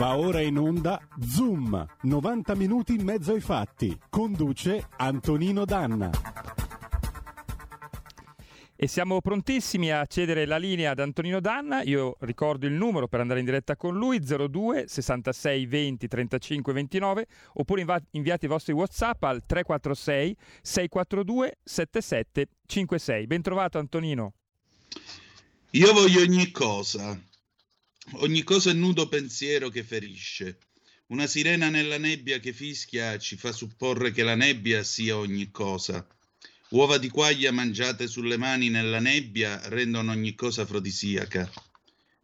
Va ora in onda Zoom, 90 minuti in mezzo ai fatti. Conduce Antonino Danna. E siamo prontissimi a cedere la linea ad Antonino Danna. Io ricordo il numero per andare in diretta con lui: 02 66 20 35 29. Oppure inva- inviate i vostri WhatsApp al 346 642 7756. Ben trovato, Antonino. Io voglio ogni cosa, ogni cosa è nudo pensiero che ferisce. Una sirena nella nebbia che fischia ci fa supporre che la nebbia sia ogni cosa. Uova di quaglia mangiate sulle mani nella nebbia rendono ogni cosa afrodisiaca.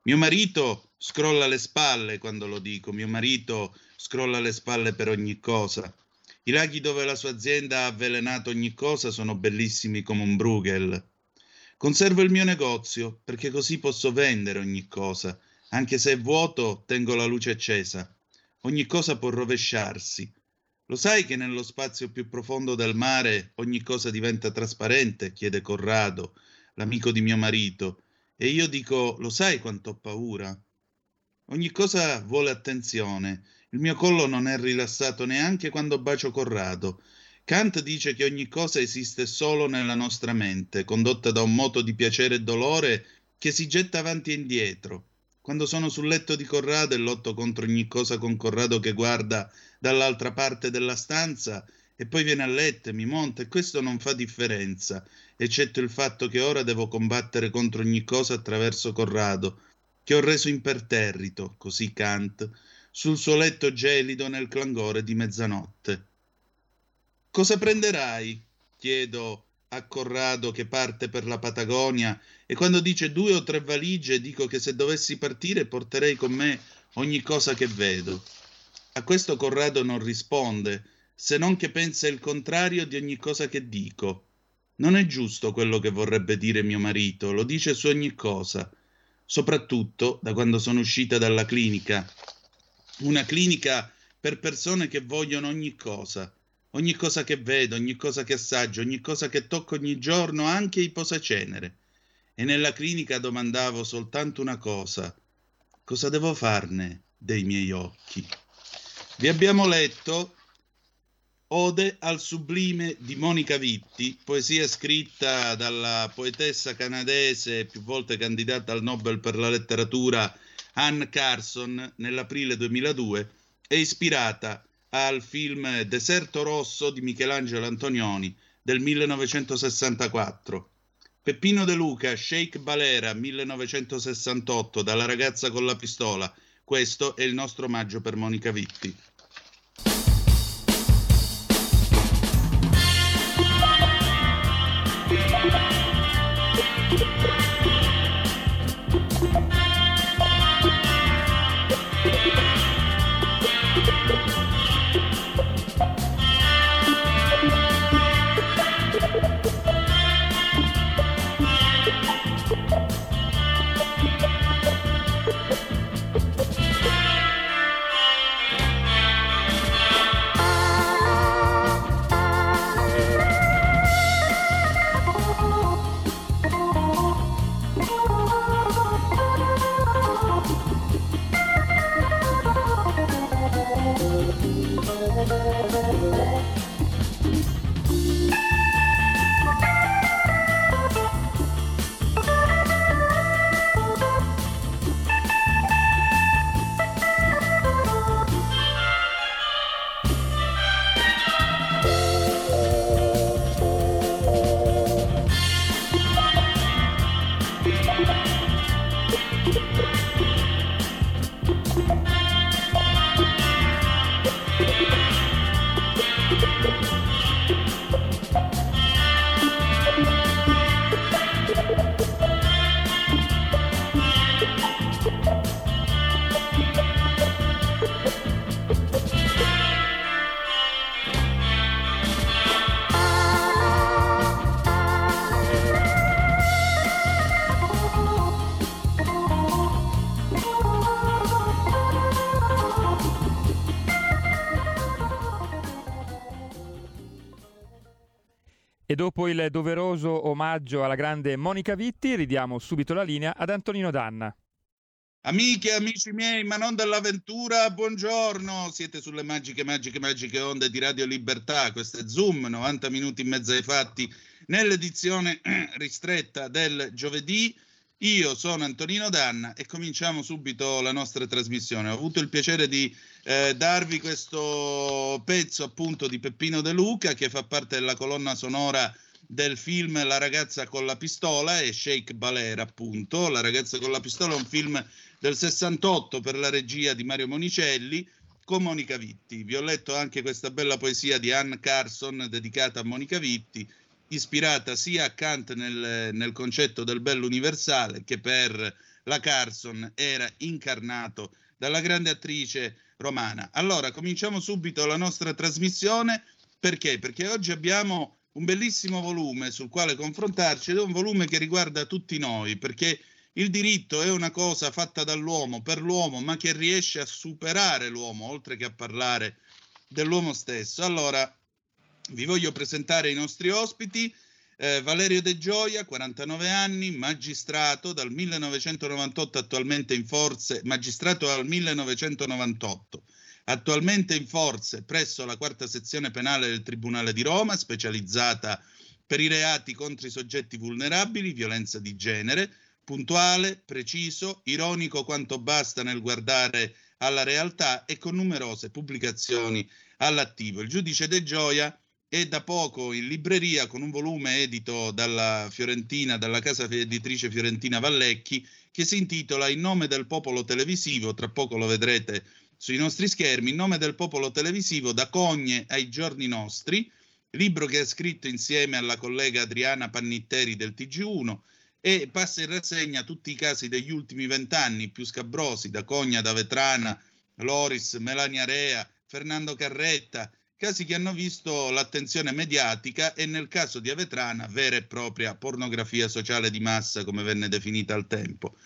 Mio marito scrolla le spalle quando lo dico, mio marito scrolla le spalle per ogni cosa. I laghi dove la sua azienda ha avvelenato ogni cosa sono bellissimi come un Bruegel. Conservo il mio negozio perché così posso vendere ogni cosa. Anche se è vuoto, tengo la luce accesa. Ogni cosa può rovesciarsi. Lo sai che nello spazio più profondo del mare ogni cosa diventa trasparente? chiede Corrado, l'amico di mio marito. E io dico, lo sai quanto ho paura? Ogni cosa vuole attenzione. Il mio collo non è rilassato neanche quando bacio Corrado. Kant dice che ogni cosa esiste solo nella nostra mente, condotta da un moto di piacere e dolore che si getta avanti e indietro. Quando sono sul letto di Corrado e lotto contro ogni cosa con Corrado che guarda dall'altra parte della stanza e poi viene a letto e mi monta e questo non fa differenza, eccetto il fatto che ora devo combattere contro ogni cosa attraverso Corrado, che ho reso imperterrito, così Kant, sul suo letto gelido nel clangore di mezzanotte. Cosa prenderai? chiedo a Corrado che parte per la Patagonia e quando dice due o tre valigie dico che se dovessi partire porterei con me ogni cosa che vedo. A questo Corrado non risponde, se non che pensa il contrario di ogni cosa che dico. Non è giusto quello che vorrebbe dire mio marito, lo dice su ogni cosa, soprattutto da quando sono uscita dalla clinica. Una clinica per persone che vogliono ogni cosa, ogni cosa che vedo, ogni cosa che assaggio, ogni cosa che tocco ogni giorno, anche i posacenere. E nella clinica domandavo soltanto una cosa: cosa devo farne dei miei occhi? Vi abbiamo letto Ode al sublime di Monica Vitti, poesia scritta dalla poetessa canadese più volte candidata al Nobel per la letteratura Anne Carson nell'aprile 2002 e ispirata al film Deserto Rosso di Michelangelo Antonioni del 1964. Peppino De Luca, Shake Balera 1968 dalla ragazza con la pistola. Questo è il nostro omaggio per Monica Vitti. Il doveroso omaggio alla grande Monica Vitti, ridiamo subito la linea ad Antonino Danna. Amiche e amici miei, ma non dell'avventura, buongiorno. Siete sulle magiche, magiche, magiche onde di Radio Libertà. Questo è Zoom, 90 minuti in mezzo ai fatti, nell'edizione ristretta del giovedì. Io sono Antonino Danna e cominciamo subito la nostra trasmissione. Ho avuto il piacere di eh, darvi questo pezzo appunto di Peppino De Luca che fa parte della colonna sonora del film La ragazza con la pistola e Shake Balera appunto. La ragazza con la pistola è un film del 68 per la regia di Mario Monicelli con Monica Vitti. Vi ho letto anche questa bella poesia di Anne Carson dedicata a Monica Vitti, ispirata sia a Kant nel, nel concetto del bello universale che per la Carson era incarnato dalla grande attrice romana. Allora, cominciamo subito la nostra trasmissione. Perché? Perché oggi abbiamo un bellissimo volume sul quale confrontarci ed è un volume che riguarda tutti noi, perché il diritto è una cosa fatta dall'uomo per l'uomo, ma che riesce a superare l'uomo, oltre che a parlare dell'uomo stesso. Allora, vi voglio presentare i nostri ospiti. Eh, Valerio De Gioia, 49 anni, magistrato dal 1998, attualmente in forze, magistrato dal 1998, attualmente in forze presso la quarta sezione penale del Tribunale di Roma, specializzata per i reati contro i soggetti vulnerabili, violenza di genere, puntuale, preciso, ironico quanto basta nel guardare alla realtà e con numerose pubblicazioni all'attivo. Il giudice De Gioia è da poco in libreria con un volume edito dalla Fiorentina, dalla casa editrice Fiorentina Vallecchi, che si intitola In nome del popolo televisivo, tra poco lo vedrete sui nostri schermi, In nome del popolo televisivo da Cogne ai giorni nostri, libro che ha scritto insieme alla collega Adriana Pannitteri del TG1 e passa in rassegna tutti i casi degli ultimi vent'anni più scabrosi, da Cogna, da Vetrana, Loris, Melania Rea, Fernando Carretta, casi che hanno visto l'attenzione mediatica e nel caso di Avetrana vera e propria pornografia sociale di massa, come venne definita al tempo.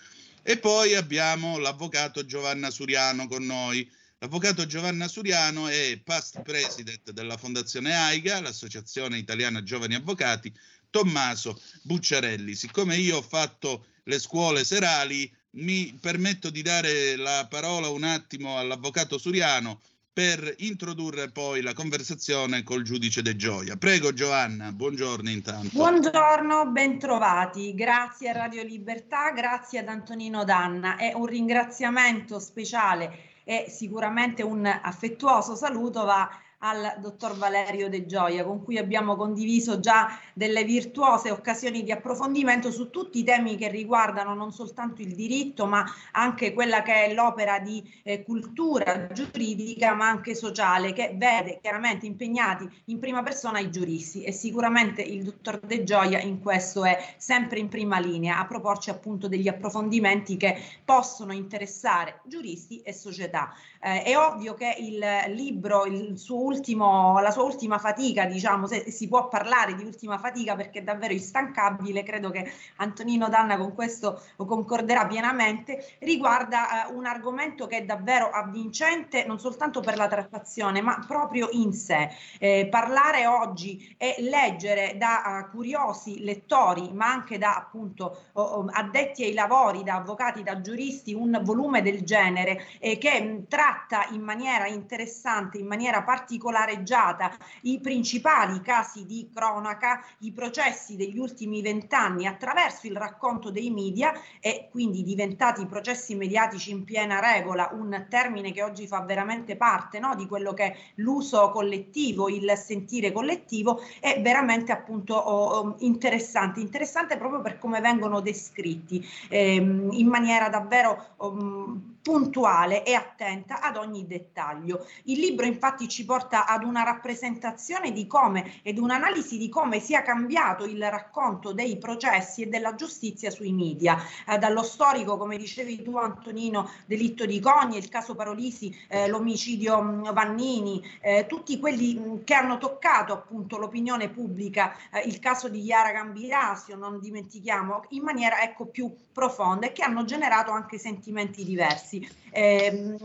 E poi abbiamo l'avvocato Giovanna Suriano con noi. L'avvocato Giovanna Suriano è past president della Fondazione AIGA, l'Associazione Italiana Giovani Avvocati, Tommaso Bucciarelli. Siccome io ho fatto le scuole serali, mi permetto di dare la parola un attimo all'avvocato Suriano per introdurre poi la conversazione col giudice De Gioia. Prego Giovanna, buongiorno intanto. Buongiorno, bentrovati. Grazie a Radio Libertà, grazie ad Antonino Danna e un ringraziamento speciale e sicuramente un affettuoso saluto va al dottor Valerio De Gioia, con cui abbiamo condiviso già delle virtuose occasioni di approfondimento su tutti i temi che riguardano non soltanto il diritto, ma anche quella che è l'opera di eh, cultura giuridica, ma anche sociale, che vede chiaramente impegnati in prima persona i giuristi e sicuramente il dottor De Gioia in questo è sempre in prima linea a proporci appunto degli approfondimenti che possono interessare giuristi e società. Eh, è ovvio che il libro, il ultimo, la sua ultima fatica, diciamo, se si può parlare di ultima fatica perché è davvero instancabile, credo che Antonino Danna con questo concorderà pienamente, riguarda eh, un argomento che è davvero avvincente non soltanto per la trattazione, ma proprio in sé. Eh, parlare oggi e leggere da uh, curiosi lettori, ma anche da appunto oh, addetti ai lavori, da avvocati, da giuristi, un volume del genere eh, che mh, tratta in maniera interessante, in maniera particolare, particolareggiata i principali casi di cronaca, i processi degli ultimi vent'anni attraverso il racconto dei media e quindi diventati processi mediatici in piena regola, un termine che oggi fa veramente parte no, di quello che è l'uso collettivo, il sentire collettivo, è veramente appunto oh, interessante, interessante proprio per come vengono descritti. Ehm, in maniera davvero um, puntuale e attenta ad ogni dettaglio. Il libro infatti ci porta ad una rappresentazione di come ed un'analisi di come sia cambiato il racconto dei processi e della giustizia sui media, eh, dallo storico, come dicevi tu Antonino, delitto di Cogni, il caso Parolisi, eh, l'omicidio mm, Vannini, eh, tutti quelli mh, mm, che hanno toccato appunto l'opinione pubblica, eh, il caso di Chiara Gambirasio, non dimentichiamo, in maniera ecco più profonda e che hanno generato anche sentimenti diversi diversi. Eh,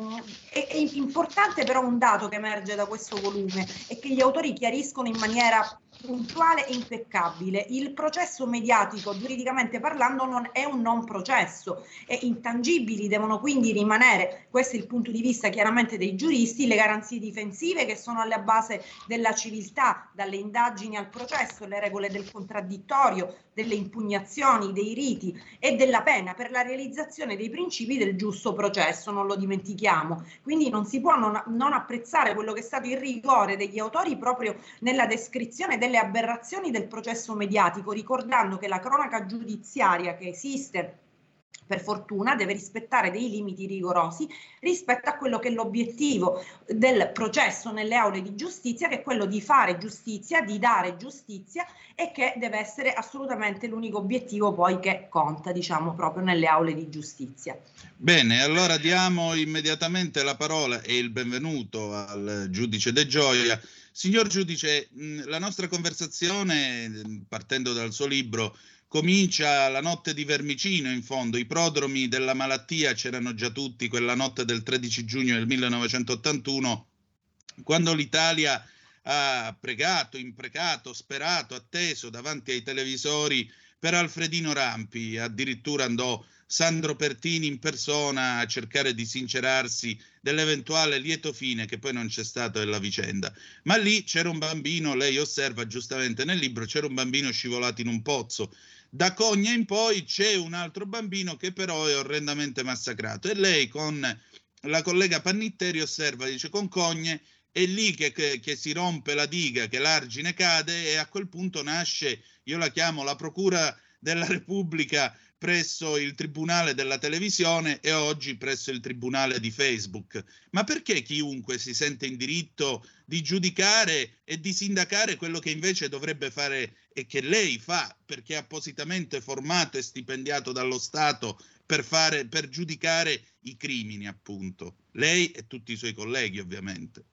è, è, importante però un dato che emerge da questo volume è che gli autori chiariscono in maniera puntuale e impeccabile. Il processo mediatico, giuridicamente parlando, non è un non processo e intangibili devono quindi rimanere, questo è il punto di vista chiaramente dei giuristi, le garanzie difensive che sono alla base della civiltà, dalle indagini al processo, le regole del contraddittorio, delle impugnazioni, dei riti e della pena per la realizzazione dei principi del giusto processo, non lo dimentichiamo. Quindi non si può non, non apprezzare quello che è stato il rigore degli autori proprio nella descrizione delle aberrazioni del processo mediatico, ricordando che la cronaca giudiziaria che esiste per fortuna deve rispettare dei limiti rigorosi rispetto a quello che è l'obiettivo del processo nelle aule di giustizia, che è quello di fare giustizia, di dare giustizia e che deve essere assolutamente l'unico obiettivo poi che conta, diciamo, proprio nelle aule di giustizia. Bene, allora diamo immediatamente la parola e il benvenuto al giudice De Gioia. Signor giudice, la nostra conversazione, partendo dal suo libro, comincia la notte di Vermicino, in fondo, i prodromi della malattia c'erano già tutti quella notte del 13 giugno del 1981, quando l'Italia ha pregato, imprecato, sperato, atteso davanti ai televisori per Alfredino Rampi, addirittura andò Sandro Pertini in persona a cercare di sincerarsi dell'eventuale lieto fine che poi non c'è stato della vicenda. Ma lì c'era un bambino, lei osserva giustamente nel libro, c'era un bambino scivolato in un pozzo da Cogna in poi c'è un altro bambino che però è orrendamente massacrato e lei con la collega Pannitteri osserva, dice con Cogne è lì che, che, che, si rompe la diga, che l'argine cade e a quel punto nasce, io la chiamo la Procura della Repubblica presso il Tribunale della Televisione e oggi presso il Tribunale di Facebook. Ma perché chiunque si sente in diritto di giudicare e di sindacare quello che invece dovrebbe fare e che lei fa perché è appositamente formato e stipendiato dallo Stato per, fare, per giudicare i crimini, appunto. Lei e tutti i suoi colleghi, ovviamente.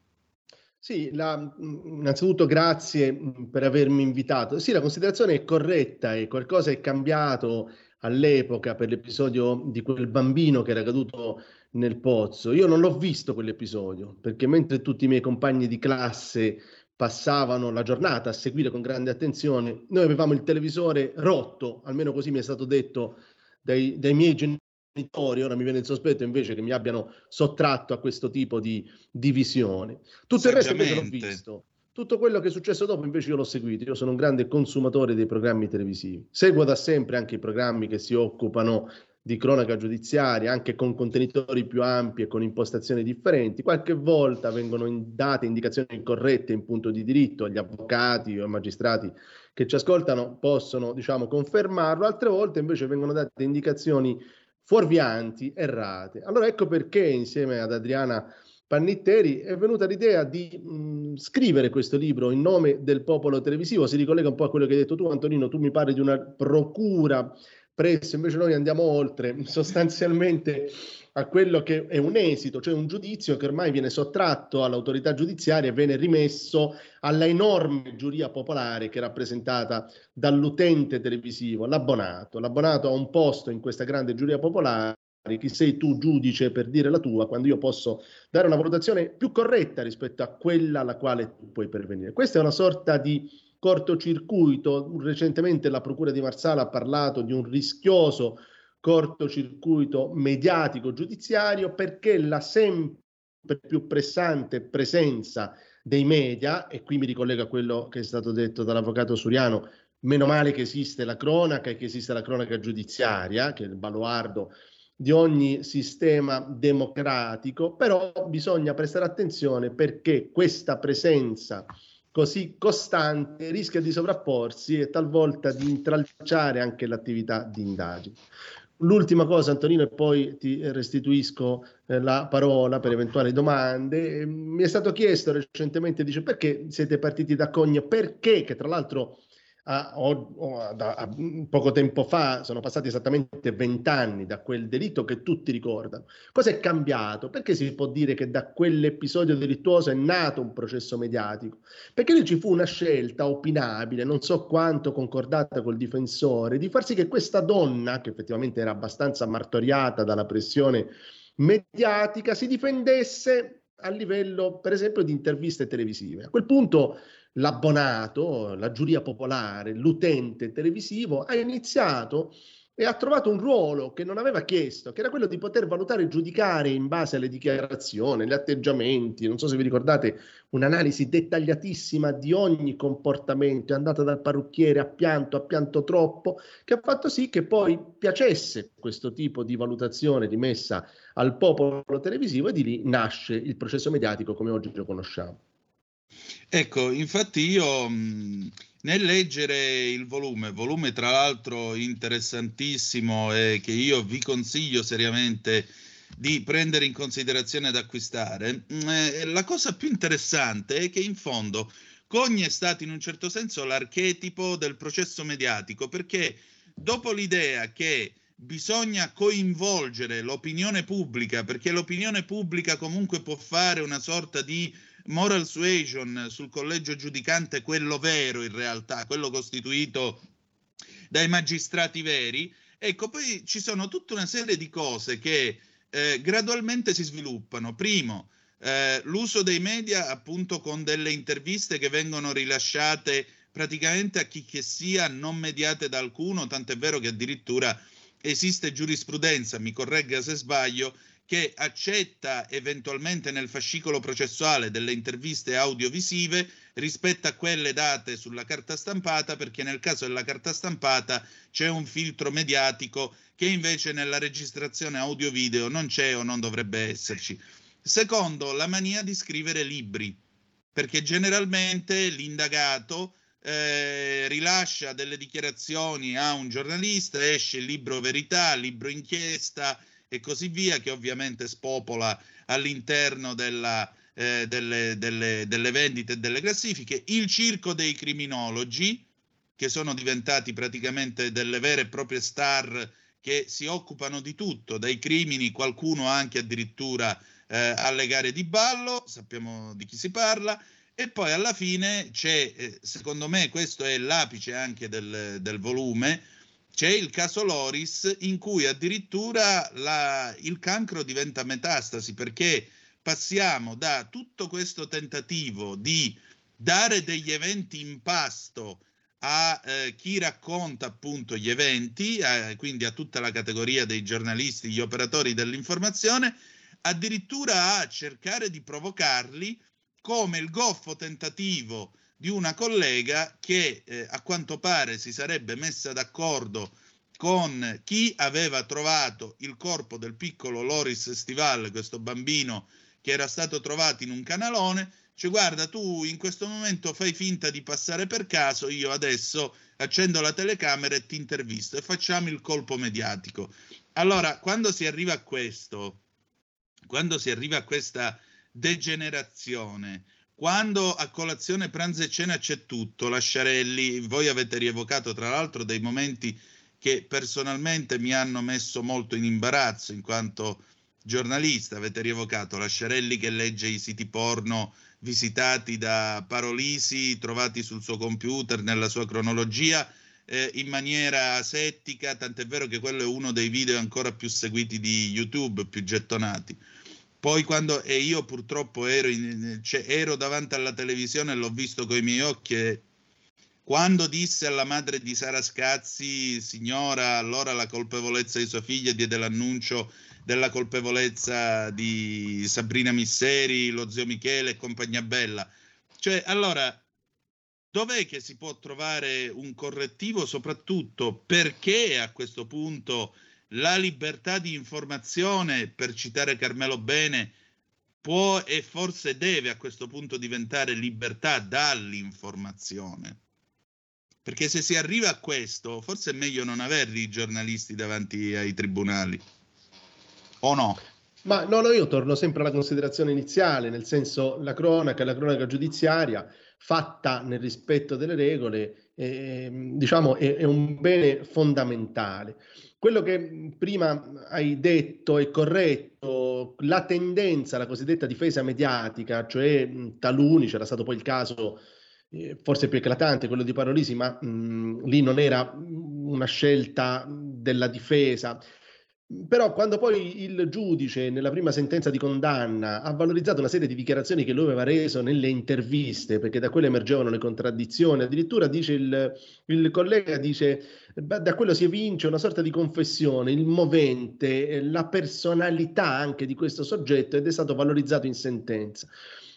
Sì, la, innanzitutto grazie per avermi invitato. Sì, la considerazione è corretta e qualcosa è cambiato all'epoca per l'episodio di quel bambino che era caduto nel pozzo. Io non l'ho visto quell'episodio perché mentre tutti i miei compagni di classe passavano la giornata a seguire con grande attenzione, noi avevamo il televisore rotto, almeno così mi è stato detto dai, dai miei genitori, ora mi viene il sospetto invece che mi abbiano sottratto a questo tipo di, di visione. Tutto il resto invece l'ho visto. Tutto quello che è successo dopo invece io l'ho seguito, io sono un grande consumatore dei programmi televisivi, seguo da sempre anche i programmi che si occupano di cronaca giudiziaria, anche con contenitori più ampi e con impostazioni differenti. Qualche volta vengono date indicazioni incorrette in punto di diritto agli avvocati o ai magistrati che ci ascoltano, possono diciamo confermarlo, altre volte invece vengono date indicazioni fuorvianti, errate. Allora ecco perché insieme ad Adriana Pannitteri è venuta l'idea di mh, scrivere questo libro in nome del popolo televisivo. Si ricollega un po' a quello che hai detto tu, Antonino. Tu mi parli di una procura presso, invece noi andiamo oltre, sostanzialmente a quello che è un esito, cioè un giudizio che ormai viene sottratto all'autorità giudiziaria e viene rimesso alla enorme giuria popolare che è rappresentata dall'utente televisivo, l'abbonato. L'abbonato ha un posto in questa grande giuria popolare chi sei tu giudice per dire la tua quando io posso dare una valutazione più corretta rispetto a quella alla quale tu puoi pervenire. Questa è una sorta di cortocircuito. Recentemente la Procura di Marsala ha parlato di un rischioso cortocircuito mediatico giudiziario perché la sempre più pressante presenza dei media, e qui mi ricollego a quello che è stato detto dall'avvocato Suriano, meno male che esiste la cronaca e che esiste la cronaca giudiziaria, che è il baluardo di ogni sistema democratico, però bisogna prestare attenzione perché questa presenza così costante rischia di sovrapporsi e talvolta di intralciare anche l'attività di indagine. L'ultima cosa, Antonino, e poi ti restituisco eh, la parola per eventuali domande. Eh, mi è stato chiesto recentemente, dice, perché siete partiti da Cogne? Perché, che tra l'altro a, a, a, poco tempo fa, sono passati esattamente vent'anni da quel delitto che tutti ricordano. Cosa è cambiato? Perché si può dire che da quell'episodio delittuoso è nato un processo mediatico? Perché lì ci fu una scelta opinabile, non so quanto concordata col difensore, di far sì che questa donna, che effettivamente era abbastanza martoriata dalla pressione mediatica, si difendesse a livello, per esempio, di interviste televisive. A quel punto l'abbonato, la giuria popolare, l'utente televisivo ha iniziato e ha trovato un ruolo che non aveva chiesto, che era quello di poter valutare e giudicare in base alle dichiarazioni, agli atteggiamenti. Non so se vi ricordate un'analisi dettagliatissima di ogni comportamento, è andata dal parrucchiere a pianto, a pianto troppo, che ha fatto sì che poi piacesse questo tipo di valutazione rimessa al popolo televisivo e di lì nasce il processo mediatico come oggi lo conosciamo. Ecco, infatti io mh, nel leggere il volume, volume tra l'altro interessantissimo e che io vi consiglio seriamente di prendere in considerazione ed acquistare, eh, la cosa più interessante è che in fondo Cogni è stato in un certo senso l'archetipo del processo mediatico, perché dopo l'idea che bisogna coinvolgere l'opinione pubblica, perché l'opinione pubblica comunque può fare una sorta di moral suasion sul collegio giudicante, quello vero in realtà, quello costituito dai magistrati veri, ecco, poi ci sono tutta una serie di cose che eh, gradualmente si sviluppano. Primo, eh, l'uso dei media appunto con delle interviste che vengono rilasciate praticamente a chi che sia, non mediate da alcuno, tant'è vero che addirittura esiste giurisprudenza, mi corregga se sbaglio, che accetta eventualmente nel fascicolo processuale delle interviste audiovisive rispetto a quelle date sulla carta stampata, perché nel caso della carta stampata c'è un filtro mediatico che invece nella registrazione audio-video non c'è o non dovrebbe esserci. Secondo, la mania di scrivere libri, perché generalmente l'indagato eh, rilascia delle dichiarazioni a un giornalista, esce il libro verità, libro inchiesta, e così via, che ovviamente spopola all'interno della, eh, delle, delle, delle vendite e delle classifiche, il circo dei criminologi, che sono diventati praticamente delle vere e proprie star che si occupano di tutto, dai crimini, qualcuno anche addirittura eh, alle gare di ballo, sappiamo di chi si parla, e poi alla fine c'è, eh, secondo me questo è l'apice anche del, del volume, c'è il caso Loris in cui addirittura la, il cancro diventa metastasi perché passiamo da tutto questo tentativo di dare degli eventi in pasto a eh, chi racconta appunto gli eventi, eh, quindi a tutta la categoria dei giornalisti, gli operatori dell'informazione, addirittura a cercare di provocarli come il goffo tentativo di una collega che eh, a quanto pare si sarebbe messa d'accordo con chi aveva trovato il corpo del piccolo Loris Stival, questo bambino che era stato trovato in un canalone, cioè guarda tu in questo momento fai finta di passare per caso, io adesso accendo la telecamera e ti intervisto e facciamo il colpo mediatico. Allora, quando si arriva a questo, quando si arriva a questa degenerazione, quando a colazione, pranzo e cena c'è tutto, Lasciarelli, voi avete rievocato tra l'altro dei momenti che personalmente mi hanno messo molto in imbarazzo in quanto giornalista, avete rievocato Lasciarelli che legge i siti porno visitati da Parolisi, trovati sul suo computer, nella sua cronologia, eh, in maniera asettica, tant'è vero che quello è uno dei video ancora più seguiti di YouTube, più gettonati. Poi quando e io purtroppo ero, in, cioè, ero davanti alla televisione e l'ho visto con i miei occhi quando disse alla madre di Sara Scazzi, signora, allora la colpevolezza di sua figlia diede l'annuncio della colpevolezza di Sabrina Misseri, lo zio Michele e compagnia bella. Cioè, allora, dov'è che si può trovare un correttivo, soprattutto perché a questo punto la libertà di informazione, per citare Carmelo Bene, può e forse deve a questo punto diventare libertà dall'informazione. Perché se si arriva a questo, forse è meglio non averli i giornalisti davanti ai tribunali. O no? Ma no, no, io torno sempre alla considerazione iniziale, nel senso la cronaca, la cronaca giudiziaria fatta nel rispetto delle regole, eh, diciamo, è, è un bene fondamentale. Quello che prima hai detto è corretto, la tendenza, la cosiddetta difesa mediatica, cioè taluni, c'era stato poi il caso eh, forse più eclatante, quello di Parolisi, ma mh, lì non era una scelta della difesa. Però quando poi il giudice nella prima sentenza di condanna ha valorizzato una serie di dichiarazioni che lui aveva reso nelle interviste, perché da quelle emergevano le contraddizioni, addirittura dice il, il collega, dice da quello si evince una sorta di confessione, il movente, la personalità anche di questo soggetto ed è stato valorizzato in sentenza.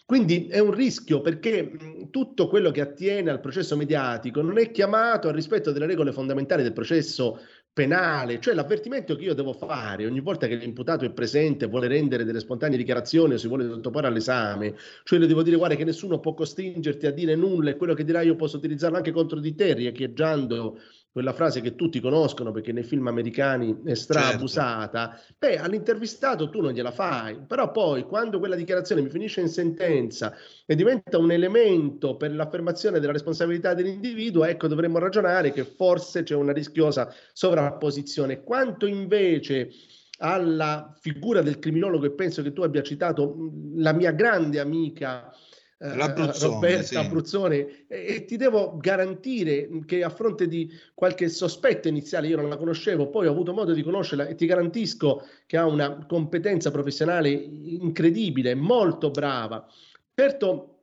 Quindi è un rischio perché tutto quello che attiene al processo mediatico non è chiamato al rispetto delle regole fondamentali del processo penale, cioè l'avvertimento che io devo fare ogni volta che l'imputato è presente vuole rendere delle spontanee dichiarazioni o si vuole sottoporre all'esame, cioè le devo dire guarda che nessuno può costringerti a dire nulla e quello che dirai io posso utilizzarlo anche contro di te, riecheggiando quella frase che tutti conoscono perché nei film americani è straabusata, certo. beh, all'intervistato tu non gliela fai, però poi quando quella dichiarazione mi finisce in sentenza e diventa un elemento per l'affermazione della responsabilità dell'individuo, ecco, dovremmo ragionare che forse c'è una rischiosa sovrapposizione. Quanto invece alla figura del criminologo, e penso che tu abbia citato la mia grande amica eh, Roberta sì. Abruzzone e, e, ti devo garantire che a fronte di qualche sospetto iniziale, io non la conoscevo, poi ho avuto modo di conoscerla e ti garantisco che ha una competenza professionale incredibile, molto brava. Certo,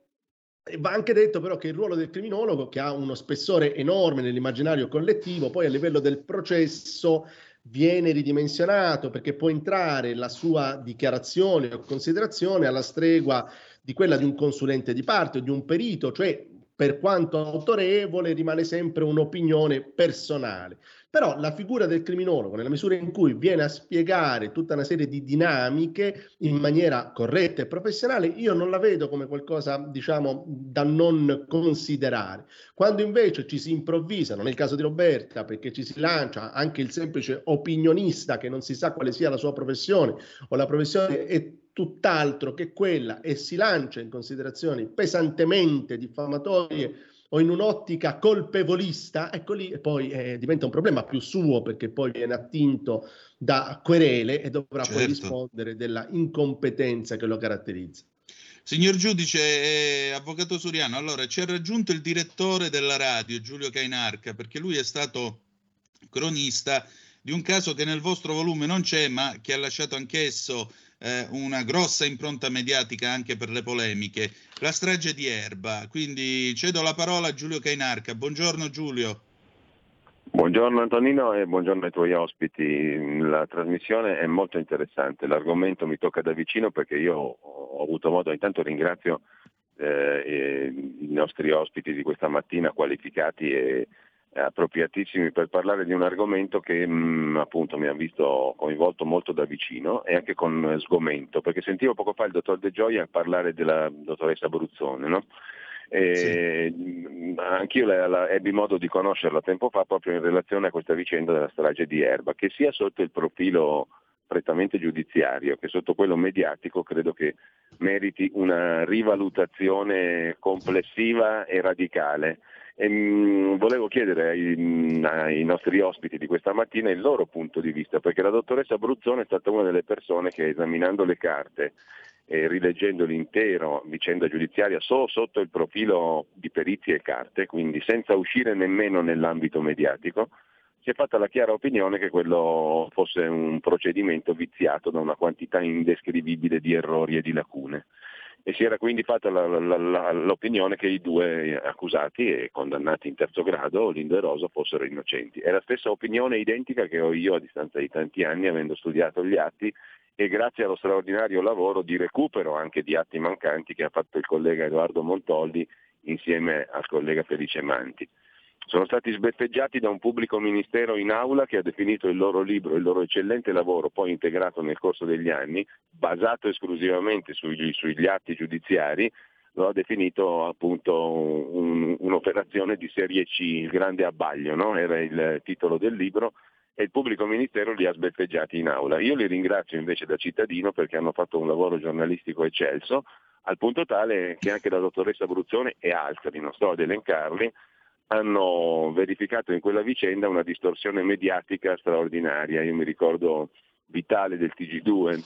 Va anche detto però che il ruolo del criminologo, che ha uno spessore enorme nell'immaginario collettivo, poi a livello del processo viene ridimensionato perché può entrare la sua dichiarazione o considerazione alla stregua di quella di un consulente di parte o di un perito, cioè per quanto autorevole rimane sempre un'opinione personale. Però la figura del criminologo, nella misura in cui viene a spiegare tutta una serie di dinamiche in maniera corretta e professionale, io non la vedo come qualcosa, diciamo, da non considerare. Quando invece ci si improvvisa, nel caso di Roberta, perché ci si lancia anche il semplice opinionista che non si sa quale sia la sua professione o la professione è tutt'altro che quella e si lancia in considerazioni pesantemente diffamatorie o in un'ottica colpevolista, ecco lì e poi eh, diventa un problema più suo perché poi viene attinto da querele e dovrà certo. poi rispondere della incompetenza che lo caratterizza. Signor giudice, eh, avvocato Suriano, allora ci ha raggiunto il direttore della radio, Giulio Cainarca, perché lui è stato cronista di un caso che nel vostro volume non c'è, ma che ha lasciato anch'esso eh, una grossa impronta mediatica anche per le polemiche, la strage di Erba. Quindi cedo la parola a Giulio Cainarca. Buongiorno Giulio. Buongiorno Antonino e buongiorno ai tuoi ospiti. La trasmissione è molto interessante, l'argomento mi tocca da vicino perché io ho avuto modo, intanto ringrazio eh, i nostri ospiti di questa mattina qualificati e appropriatissimi per parlare di un argomento che mh, mm, appunto mi ha visto coinvolto molto da vicino e anche con sgomento, perché sentivo poco fa il dottor De Gioia parlare della dottoressa Bruzzone, no? E sì. Mm, anch'io la, la, ebbi modo di conoscerla tempo fa proprio in relazione a questa vicenda della strage di Erba, che sia sotto il profilo prettamente giudiziario che sotto quello mediatico credo che meriti una rivalutazione complessiva e radicale e, mh, volevo chiedere ai, ai, nostri ospiti di questa mattina il loro punto di vista, perché la dottoressa Bruzzone è stata una delle persone che esaminando le carte e rileggendo l'intero vicenda giudiziaria solo sotto il profilo di perizie e carte, quindi senza uscire nemmeno nell'ambito mediatico, si è fatta la chiara opinione che quello fosse un procedimento viziato da una quantità indescrivibile di errori e di lacune e si era quindi fatta la, la, la, l'opinione che i due accusati e condannati in terzo grado, Lindo e Rosa, fossero innocenti. È la stessa opinione identica che ho io a distanza di tanti anni, avendo studiato gli atti e grazie allo straordinario lavoro di recupero anche di atti mancanti che ha fatto il collega Edoardo Montoldi insieme al collega Felice Manti sono stati sbeffeggiati da un pubblico ministero in aula che ha definito il loro libro, il loro eccellente lavoro poi integrato nel corso degli anni, basato esclusivamente sugli, sugli atti giudiziari, lo ha definito appunto un, un'operazione di serie C, il grande abbaglio, no? era il titolo del libro e il pubblico ministero li ha sbeffeggiati in aula. Io li ringrazio invece da cittadino perché hanno fatto un lavoro giornalistico eccelso, al punto tale che anche la dottoressa Bruzzone e altri, non sto ad elencarli, hanno verificato in quella vicenda una distorsione mediatica straordinaria. Io mi ricordo Vitale del TG2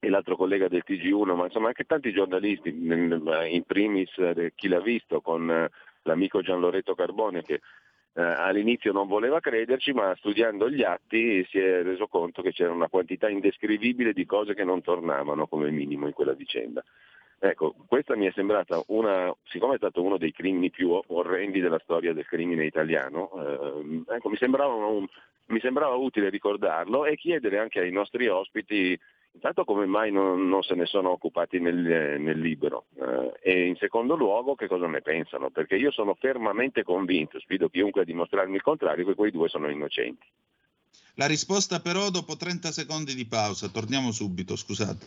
e l'altro collega del TG1, ma insomma anche tanti giornalisti, in primis chi l'ha visto con l'amico Gian Loreto Carbone che eh, all'inizio non voleva crederci, ma studiando gli atti si è reso conto che c'era una quantità indescrivibile di cose che non tornavano come minimo in quella vicenda. Ecco, questa mi è sembrata una, siccome è stato uno dei crimini più orrendi della storia del crimine italiano, eh, ecco, mi, sembrava un, mi sembrava utile ricordarlo e chiedere anche ai nostri ospiti Intanto come mai non, non, se ne sono occupati nel, nel libro eh, e in secondo luogo che cosa ne pensano, perché io sono fermamente convinto, sfido chiunque a dimostrarmi il contrario, che quei due sono innocenti. La risposta però dopo 30 secondi di pausa, torniamo subito, scusate.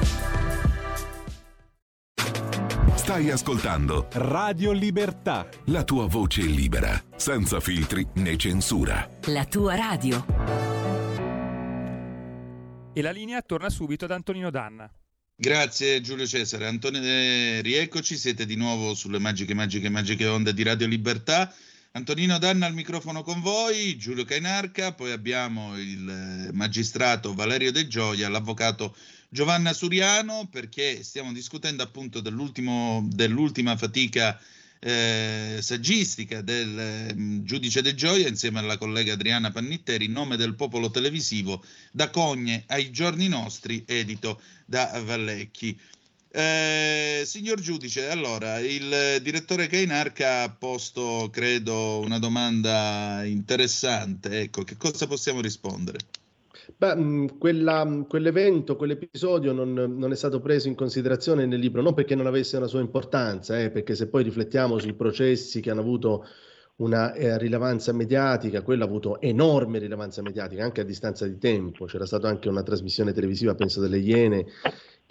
Stai ascoltando Radio Libertà. La tua voce libera, senza filtri né censura. La tua radio. E la linea torna subito ad Antonino Danna. Grazie Giulio Cesare. Antonio, eh, rieccoci, siete di nuovo sulle magiche, magiche, magiche onde di Radio Libertà. Antonino Danna al microfono con voi, Giulio Cainarca, poi abbiamo il eh, magistrato Valerio De Gioia, l'avvocato Giovanna Suriano perché stiamo discutendo appunto dell'ultima fatica eh, saggistica del eh, giudice De Gioia insieme alla collega Adriana Pannitteri, Nome del popolo televisivo, da Cogne ai giorni nostri, edito da Vallecchi. Eh, signor giudice, allora il direttore Cainarca ha posto, credo, una domanda interessante. Ecco, che cosa possiamo rispondere? Beh, quella, quell'evento, quell'episodio non, non, è stato preso in considerazione nel libro, non perché non avesse una sua importanza, eh, perché se poi riflettiamo sui processi che hanno avuto una eh, rilevanza mediatica, quello ha avuto enorme rilevanza mediatica anche a distanza di tempo. C'era stata anche una trasmissione televisiva, penso delle Iene,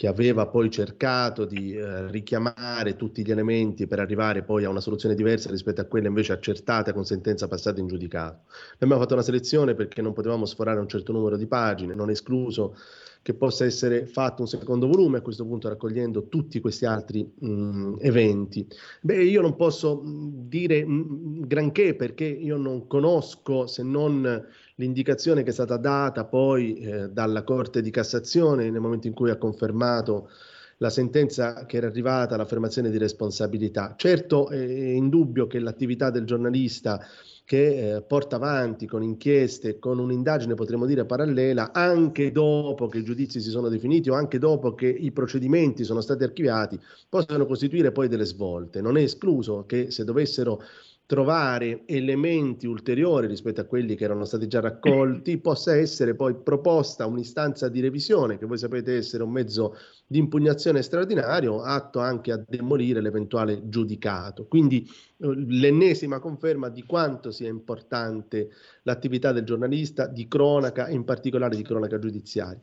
che aveva poi cercato di eh, richiamare tutti gli elementi per arrivare poi a una soluzione diversa rispetto a quella invece accertata con sentenza passata in giudicato. Abbiamo fatto una selezione perché non potevamo sforare un certo numero di pagine, non escluso che possa essere fatto un secondo volume, a questo punto raccogliendo tutti questi altri mh, eventi. Beh, io non posso dire mh, granché perché io non conosco se non l'indicazione che è stata data poi eh, dalla Corte di Cassazione nel momento in cui ha confermato la sentenza che era arrivata all'affermazione di responsabilità. Certo è indubbio che l'attività del giornalista che eh, porta avanti con inchieste, con un'indagine potremmo dire parallela, anche dopo che i giudizi si sono definiti o anche dopo che i procedimenti sono stati archiviati, possono costituire poi delle svolte. Non è escluso che se dovessero trovare elementi ulteriori rispetto a quelli che erano stati già raccolti, possa essere poi proposta un'istanza di revisione, che voi sapete essere un mezzo di impugnazione straordinario, atto anche a demolire l'eventuale giudicato. Quindi eh, l'ennesima conferma di quanto sia importante l'attività del giornalista di cronaca, in particolare di cronaca giudiziaria.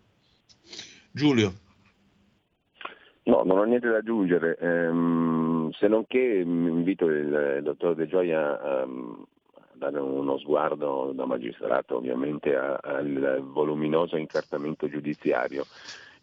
Giulio. No, non ho niente da aggiungere, ehm, se non che invito il, dottor De Gioia a, a dare uno sguardo da magistrato ovviamente al voluminoso incartamento giudiziario.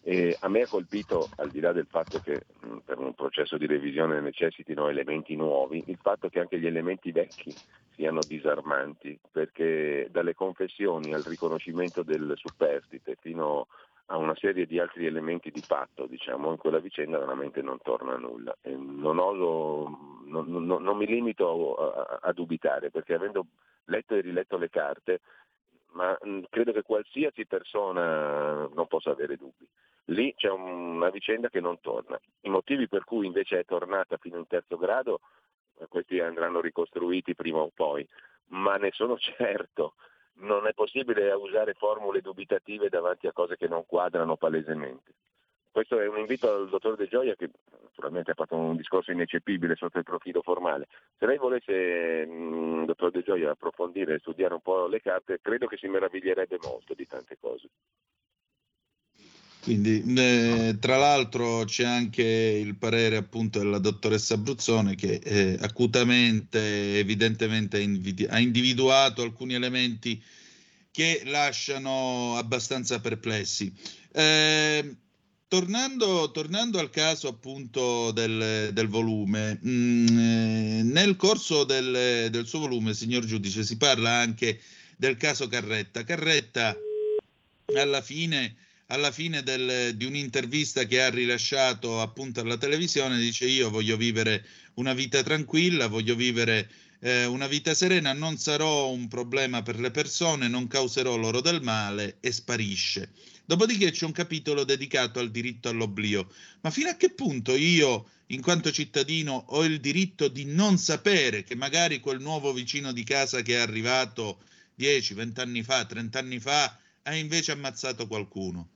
E a me ha colpito, al di là del fatto che mh, per un processo di revisione necessitino elementi nuovi, il fatto che anche gli elementi vecchi siano disarmanti, perché dalle confessioni al riconoscimento del superstite fino a a una serie di altri elementi di fatto, diciamo, in quella vicenda veramente non torna a nulla. Non, oso, non, non, non, mi limito a, a, dubitare, perché avendo letto e riletto le carte, ma credo che qualsiasi persona non possa avere dubbi. Lì c'è una vicenda che non torna. I motivi per cui invece è tornata fino in terzo grado, questi andranno ricostruiti prima o poi, ma ne sono certo non è possibile usare formule dubitative davanti a cose che non quadrano palesemente. Questo è un invito al dottor De Gioia che naturalmente ha fatto un discorso ineccepibile sotto il profilo formale. Se lei volesse, mh, mm, dottor De Gioia, approfondire e studiare un po' le carte, credo che si meraviglierebbe molto di tante cose. Quindi, eh, tra l'altro, c'è anche il parere appunto della dottoressa Bruzzone che eh, acutamente, evidentemente, ha individuato alcuni elementi che lasciano abbastanza perplessi. Eh, tornando, tornando, al caso appunto del, del volume, mh, mm, nel corso del, del suo volume, signor giudice, si parla anche del caso Carretta. Carretta alla fine alla fine del, di un'intervista che ha rilasciato appunto alla televisione dice io voglio vivere una vita tranquilla, voglio vivere eh, una vita serena, non sarò un problema per le persone, non causerò loro del male e sparisce. Dopodiché c'è un capitolo dedicato al diritto all'oblio. Ma fino a che punto io, in quanto cittadino, ho il diritto di non sapere che magari quel nuovo vicino di casa che è arrivato 10, 20 anni fa, 30 anni fa, ha invece ammazzato qualcuno?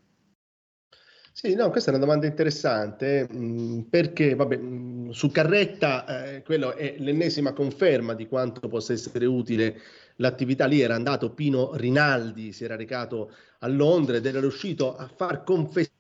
Sì, no, questa è una domanda interessante mm, perché vabbè, mm, su Carretta eh, quello è l'ennesima conferma di quanto possa essere utile l'attività lì. Era andato Pino Rinaldi, si era recato a Londra ed era riuscito a far confessare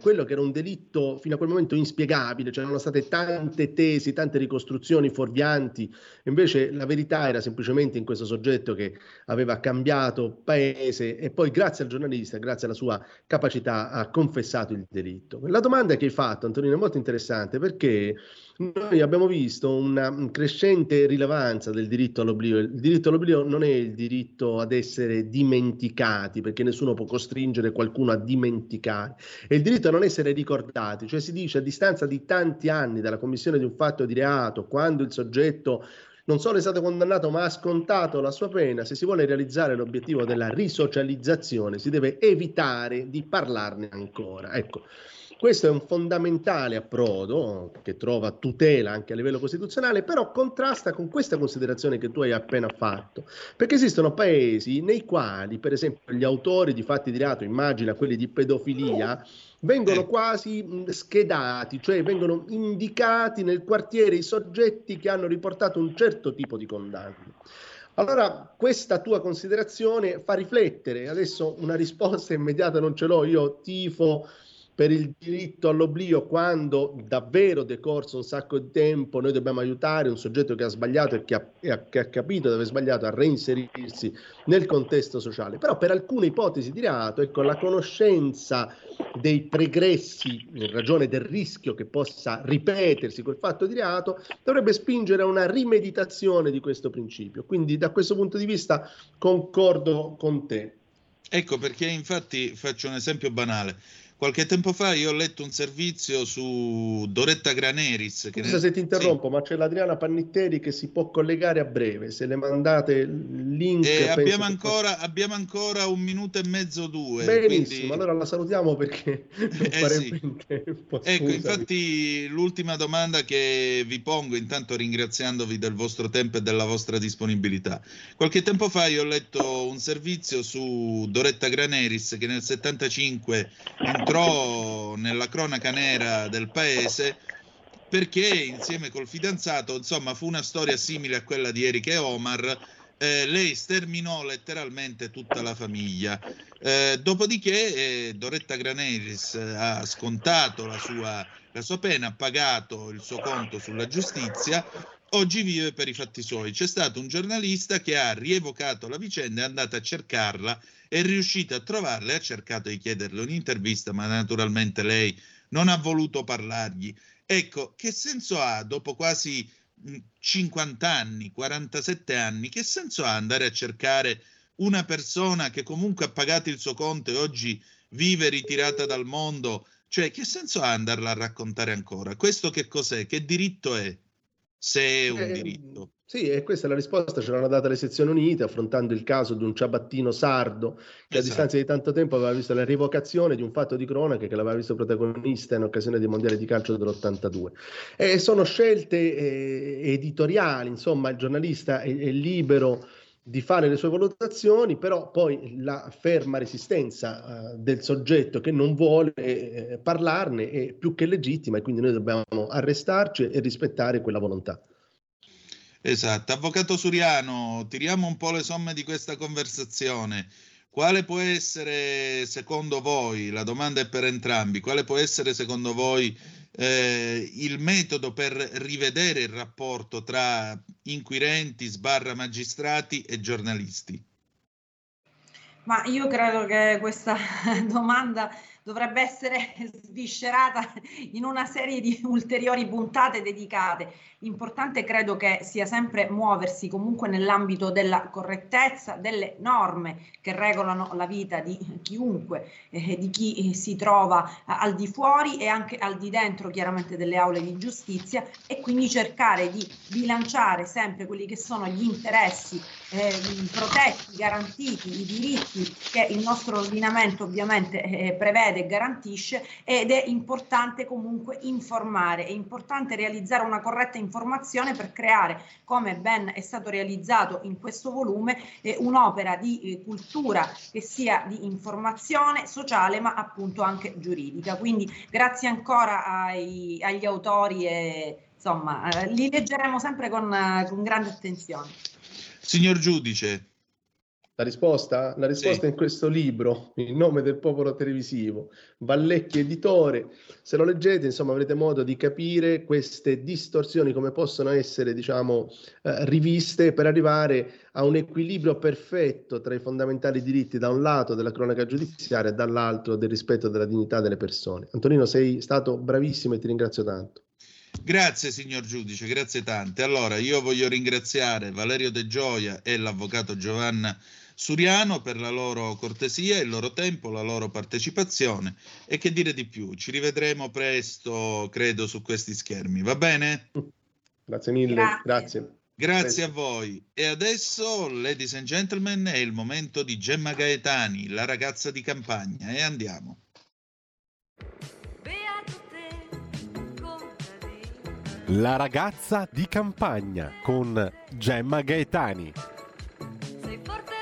quello che era un delitto fino a quel momento inspiegabile, c'erano state tante tesi, tante ricostruzioni fuorvianti, invece la verità era semplicemente in questo soggetto che aveva cambiato paese e poi grazie al giornalista, grazie alla sua capacità ha confessato il delitto. La domanda che hai fatto Antonino è molto interessante perché noi abbiamo visto una crescente rilevanza del diritto all'oblio. Il diritto all'oblio non è il diritto ad essere dimenticati, perché nessuno può costringere qualcuno a dimenticare, è il diritto a non essere ricordati, cioè si dice a distanza di tanti anni dalla commissione di un fatto di reato, quando il soggetto non solo è stato condannato ma ha scontato la sua pena, se si vuole realizzare l'obiettivo della risocializzazione si deve evitare di parlarne ancora. Ecco, questo è un fondamentale approdo che trova tutela anche a livello costituzionale, però contrasta con questa considerazione che tu hai appena fatto, perché esistono paesi nei quali, per esempio, gli autori di fatti di reato, immagina quelli di pedofilia, vengono quasi schedati, cioè vengono indicati nel quartiere i soggetti che hanno riportato un certo tipo di condanna. Allora, questa tua considerazione fa riflettere. Adesso una risposta immediata non ce l'ho, io tifo per il diritto all'oblio quando davvero decorso un sacco di tempo noi dobbiamo aiutare un soggetto che ha sbagliato e che ha, che ha capito di aver sbagliato a reinserirsi nel contesto sociale. Però per alcune ipotesi di reato, ecco, la conoscenza dei pregressi in ragione del rischio che possa ripetersi quel fatto di reato dovrebbe spingere a una rimeditazione di questo principio. Quindi da questo punto di vista concordo con te. Ecco perché infatti faccio un esempio banale. Qualche tempo fa io ho letto un servizio su Doretta Graneris. Che Scusa ne... se ti interrompo, sì. ma c'è l'Adriana Pannitteri che si può collegare a breve. Se le mandate il link. Eh, abbiamo, ancora, che... abbiamo, ancora, un minuto e mezzo, due. Benissimo, quindi... allora la salutiamo perché eh, sì. in tempo. Ecco, infatti, l'ultima domanda che vi pongo, intanto ringraziandovi del vostro tempo e della vostra disponibilità. Qualche tempo fa io ho letto un servizio su Doretta Graneris che nel 75 entrò nella cronaca nera del paese perché insieme col fidanzato, insomma, fu una storia simile a quella di Erika e Omar. Eh, lei sterminò letteralmente tutta la famiglia. Eh, dopodiché eh, Doretta Graneris ha scontato la sua, la sua pena, ha pagato il suo conto sulla giustizia oggi vive per i fatti suoi. C'è stato un giornalista che ha rievocato la vicenda, è andato a cercarla, è riuscito a trovarla e ha cercato di chiederle un'intervista, ma naturalmente lei non ha voluto parlargli. Ecco, che senso ha dopo quasi 50 anni, 47 anni, che senso ha andare a cercare una persona che comunque ha pagato il suo conto e oggi vive ritirata dal mondo? Cioè, che senso ha andarla a raccontare ancora? Questo che cos'è? Che diritto è? se è un eh, diritto. Sì, e questa è la risposta, ce l'hanno data le sezioni unite affrontando il caso di un ciabattino sardo che esatto. a distanza di tanto tempo aveva visto la rivocazione di un fatto di cronaca che l'aveva visto protagonista in occasione dei mondiali di calcio dell'82. E sono scelte eh, editoriali, insomma il giornalista è, è libero di fare le sue valutazioni, però poi la ferma resistenza uh, del soggetto che non vuole eh, parlarne è più che legittima e quindi noi dobbiamo arrestarci e rispettare quella volontà. Esatto, avvocato Suriano, tiriamo un po' le somme di questa conversazione. quale può essere secondo voi, la domanda è per entrambi, quale può essere secondo voi eh, il metodo per rivedere il rapporto tra inquirenti, sbarra magistrati e giornalisti? Ma io credo che questa domanda dovrebbe essere sviscerata in una serie di ulteriori puntate dedicate. L'importante credo che sia sempre muoversi comunque nell'ambito della correttezza, delle norme che regolano la vita di chiunque, eh, di chi si trova al di fuori e anche al di dentro chiaramente delle aule di giustizia e quindi cercare di bilanciare sempre quelli che sono gli interessi eh, protetti, garantiti, i diritti che il nostro ordinamento ovviamente eh, prevede e garantisce ed è importante comunque informare, è importante realizzare una corretta informazione per creare, come ben è stato realizzato in questo volume, eh, un'opera di eh, cultura che sia di informazione sociale ma appunto anche giuridica. Quindi grazie ancora ai, agli autori e insomma eh, li leggeremo sempre con, eh, con grande attenzione. Signor giudice. La risposta? La risposta sì. è in questo libro, Il nome del popolo televisivo, Vallecchi editore. Se lo leggete, insomma, avrete modo di capire queste distorsioni come possono essere, diciamo, eh, riviste per arrivare a un equilibrio perfetto tra i fondamentali diritti da un lato della cronaca giudiziaria e dall'altro del rispetto della dignità delle persone. Antonino, sei stato bravissimo e ti ringrazio tanto. Grazie signor giudice, grazie tante. Allora, io voglio ringraziare Valerio De Gioia e l'avvocato Giovanna Suriano per la loro cortesia, il loro tempo, la loro partecipazione e che dire di più. Ci rivedremo presto, credo, su questi schermi. Va bene? Grazie mille, grazie. Grazie, grazie a voi. E adesso, ladies and gentlemen, è il momento di Gemma Gaetani, la ragazza di campagna, e andiamo. La ragazza di campagna con Gemma Gaetani. Sei forte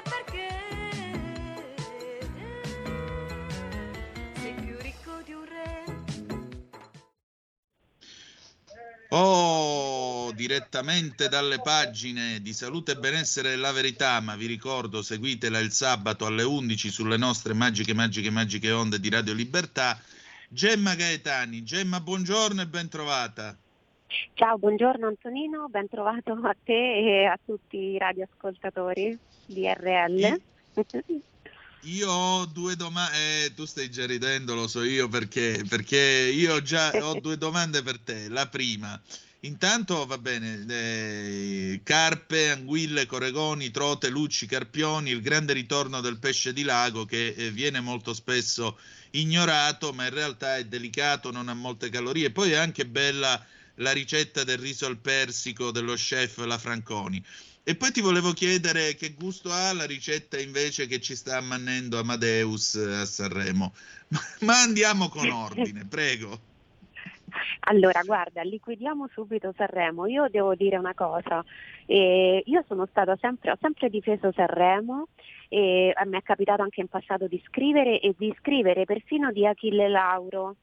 Oh, direttamente dalle pagine di Salute e Benessere e la Verità, ma vi ricordo, seguitela il sabato alle 11 sulle nostre magiche, magiche, magiche onde di Radio Libertà. Gemma Gaetani. Gemma, buongiorno e ben trovata. Ciao, buongiorno Antonino, ben trovato a te e a tutti i radioascoltatori di RL. Io ho due domande, eh, tu stai già ridendo, lo so io perché, perché io già ho due domande per te. La prima, intanto va bene, eh, carpe, anguille, coregoni, trote, lucci, carpioni, il grande ritorno del pesce di lago che eh, viene molto spesso ignorato, ma in realtà è delicato, non ha molte calorie. Poi è anche bella la ricetta del riso al persico dello chef La Franconi. E poi ti volevo chiedere che gusto ha la ricetta invece che ci sta ammannendo Amadeus a Sanremo. Ma andiamo con ordine, prego. Allora, guarda, liquidiamo subito Sanremo. Io devo dire una cosa, eh, io sono stata sempre, ho sempre difeso Sanremo e mi è capitato anche in passato di scrivere e di scrivere persino di Achille Lauro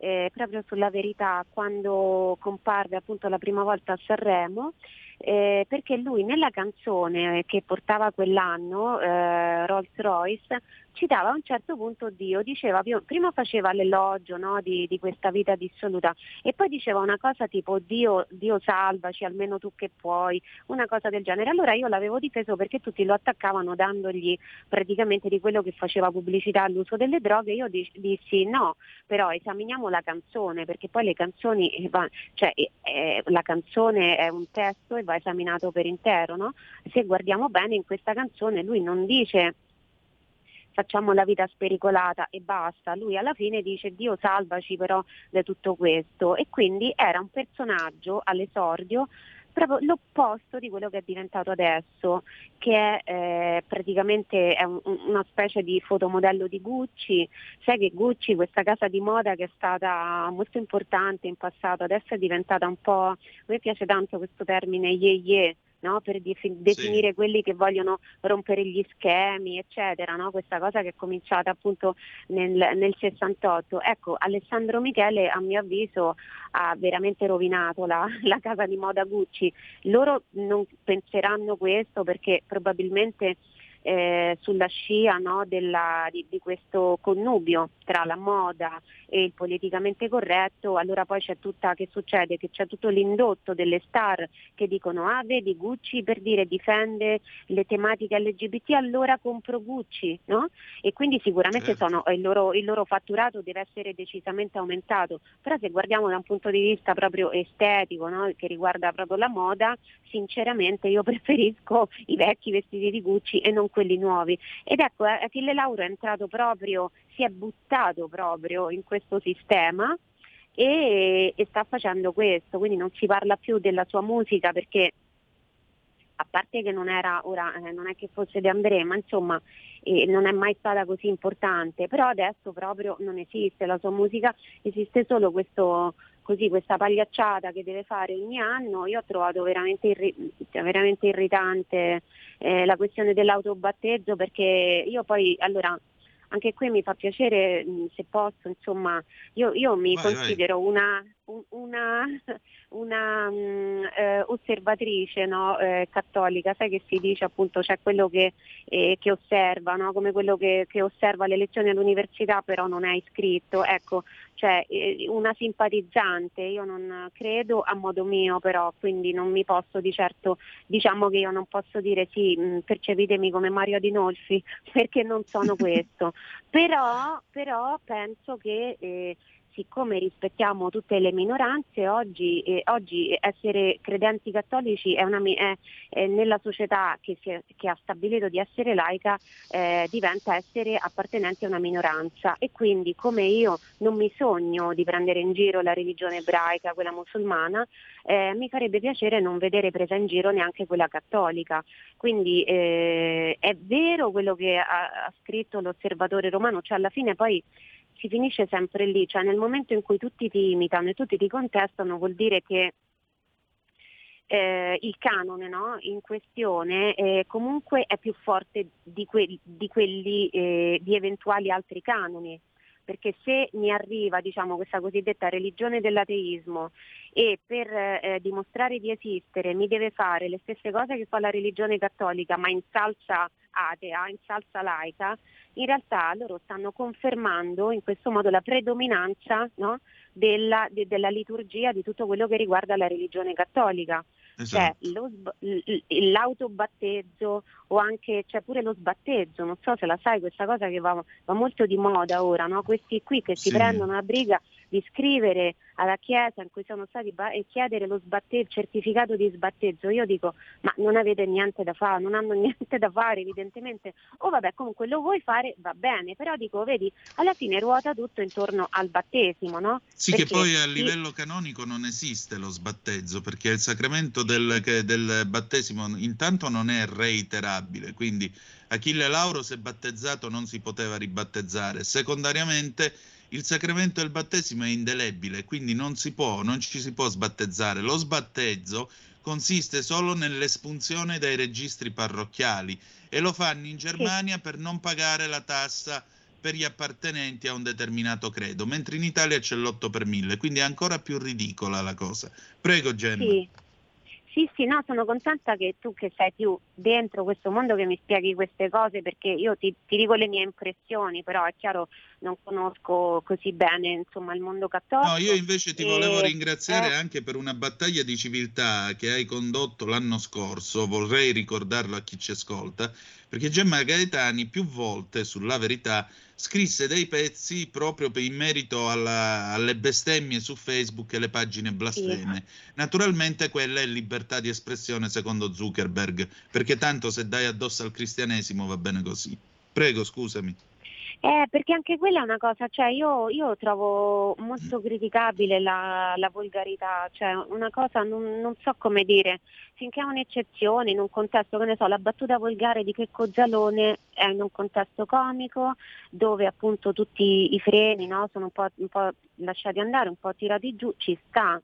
eh, proprio sulla verità quando comparve appunto la prima volta a Sanremo eh, perché lui nella canzone che portava quell'anno, eh, Rolls Royce, citava a un certo punto Dio, diceva, prima faceva l'elogio no, di, di, questa vita dissoluta e poi diceva una cosa tipo Dio, Dio salvaci, almeno tu che puoi, una cosa del genere. Allora io l'avevo difeso perché tutti lo attaccavano dandogli praticamente di quello che faceva pubblicità all'uso delle droghe, io dissi no, però esaminiamo la canzone perché poi le canzoni, eh, cioè eh, la canzone è un testo e va esaminato per intero, no? Se guardiamo bene in questa canzone lui non dice facciamo la vita spericolata e basta, lui alla fine dice Dio salvaci però da tutto questo e quindi era un personaggio all'esordio proprio l'opposto di quello che è diventato adesso, che è eh, praticamente è un, una specie di fotomodello di Gucci. Sai che Gucci, questa casa di moda che è stata molto importante in passato, adesso è diventata un po', a me piace tanto questo termine ye ye, no? per definire sì. quelli che vogliono rompere gli schemi, eccetera, no? questa cosa che è cominciata appunto nel, nel 68. Ecco, Alessandro Michele a mio avviso ha veramente rovinato la, la casa di moda Gucci. Loro non penseranno questo perché probabilmente eh, sulla scia no, della, di, di, questo connubio tra la moda e il politicamente corretto, allora poi c'è tutta, che succede? Che c'è tutto l'indotto delle star che dicono ah vedi Gucci per dire difende le tematiche LGBT, allora compro Gucci, no? E quindi sicuramente certo. sono, il, loro, il loro fatturato deve essere decisamente aumentato, però se guardiamo da un punto di vista proprio estetico, no? che riguarda proprio la moda, sinceramente io preferisco i vecchi vestiti di Gucci e non quelli nuovi. Ed ecco, eh, Achille Lauro è entrato proprio, si è buttato proprio in questo sistema e, e sta facendo questo, quindi non si parla più della sua musica perché a parte che non era, ora eh, non è che fosse De André, ma insomma eh, non è mai stata così importante, però adesso proprio non esiste, la sua musica esiste solo questo, così, questa pagliacciata che deve fare ogni anno, io ho trovato veramente, irri- cioè, veramente irritante eh, la questione dell'autobatteggio perché io poi, allora, anche qui mi fa piacere se posso, insomma, io, io mi vai, considero vai. una una, una um, eh, osservatrice no, eh, cattolica, sai che si dice appunto c'è quello che, eh, che osserva, no? come quello che, che, osserva le lezioni all'università però non è iscritto, ecco, cioè eh, una simpatizzante, io non credo a modo mio però, quindi non mi posso di certo, diciamo che io non posso dire sì, mh, percepitemi come Mario Adinolfi perché non sono questo, però, però penso che eh, siccome rispettiamo tutte le minoranze, oggi, eh, oggi essere credenti cattolici è una, è, è nella società che, è, che, ha stabilito di essere laica eh, diventa essere appartenenti a una minoranza e quindi come io non mi sogno di prendere in giro la religione ebraica, quella musulmana, eh, mi farebbe piacere non vedere presa in giro neanche quella cattolica. Quindi eh, è vero quello che ha, ha scritto l'osservatore romano, cioè alla fine poi si finisce sempre lì, cioè nel momento in cui tutti ti imitano e tutti ti contestano vuol dire che eh, il canone no? in questione eh, comunque è più forte di, que- di quelli eh, di eventuali altri canoni perché se mi arriva diciamo, questa cosiddetta religione dell'ateismo e per eh, dimostrare di esistere mi deve fare le stesse cose che fa la religione cattolica ma in salsa atea, in salsa laica, in realtà loro stanno confermando in questo modo la predominanza no, della, de, della, liturgia di tutto quello che riguarda la religione cattolica. Esatto. Cioè, lo, l'autobattezzo o anche c'è pure lo sbatteggio, non so se la sai questa cosa che va, va molto di moda ora, no? questi qui che si prendono la briga di scrivere alla chiesa in cui sono stati ba- e chiedere lo sbatte- certificato di sbatteggio. Io dico, ma non avete niente da fare, non hanno niente da fare evidentemente. O oh, vabbè, comunque lo vuoi fare, va bene, però dico, vedi, alla fine ruota tutto intorno al battesimo, no? Sì, perché che poi a livello canonico non esiste lo sbattezzo, perché il sacramento del, del battesimo intanto non è reiterabile, quindi Achille Lauro se battezzato non si poteva ribattezzare. Secondariamente il sacramento del battesimo è indelebile, quindi non si può, non ci si può sbattezzare. Lo sbattezzo consiste solo nell'espunzione dai registri parrocchiali e lo fanno in Germania per non pagare la tassa per gli appartenenti a un determinato credo, mentre in Italia c'è l'8 per 1000, quindi è ancora più ridicola la cosa. Prego Gemma. Sì. Sì, sì, no, sono contenta che tu che sei più dentro questo mondo che mi spieghi queste cose perché io ti, ti dico le mie impressioni, però è chiaro non conosco così bene insomma, il mondo cattolico. No, io invece ti e... volevo ringraziare eh... anche per una battaglia di civiltà che hai condotto l'anno scorso, vorrei ricordarlo a chi ci ascolta, perché Gemma Gaetani più volte sulla verità scrisse dei pezzi proprio in merito alla, alle bestemmie su Facebook e le pagine blasfeme. Sì. Naturalmente quella è libertà di espressione secondo Zuckerberg, perché tanto se dai addosso al cristianesimo va bene così. Prego, scusami. Eh, perché anche quella è una cosa, cioè io, io trovo molto criticabile la, la volgarità, cioè una cosa non, non, so come dire, finché è un'eccezione in un contesto, che ne so, la battuta volgare di Checco Gialone è in un contesto comico dove appunto tutti i freni no, sono un po', un po' lasciati andare, un po' tirati giù, ci sta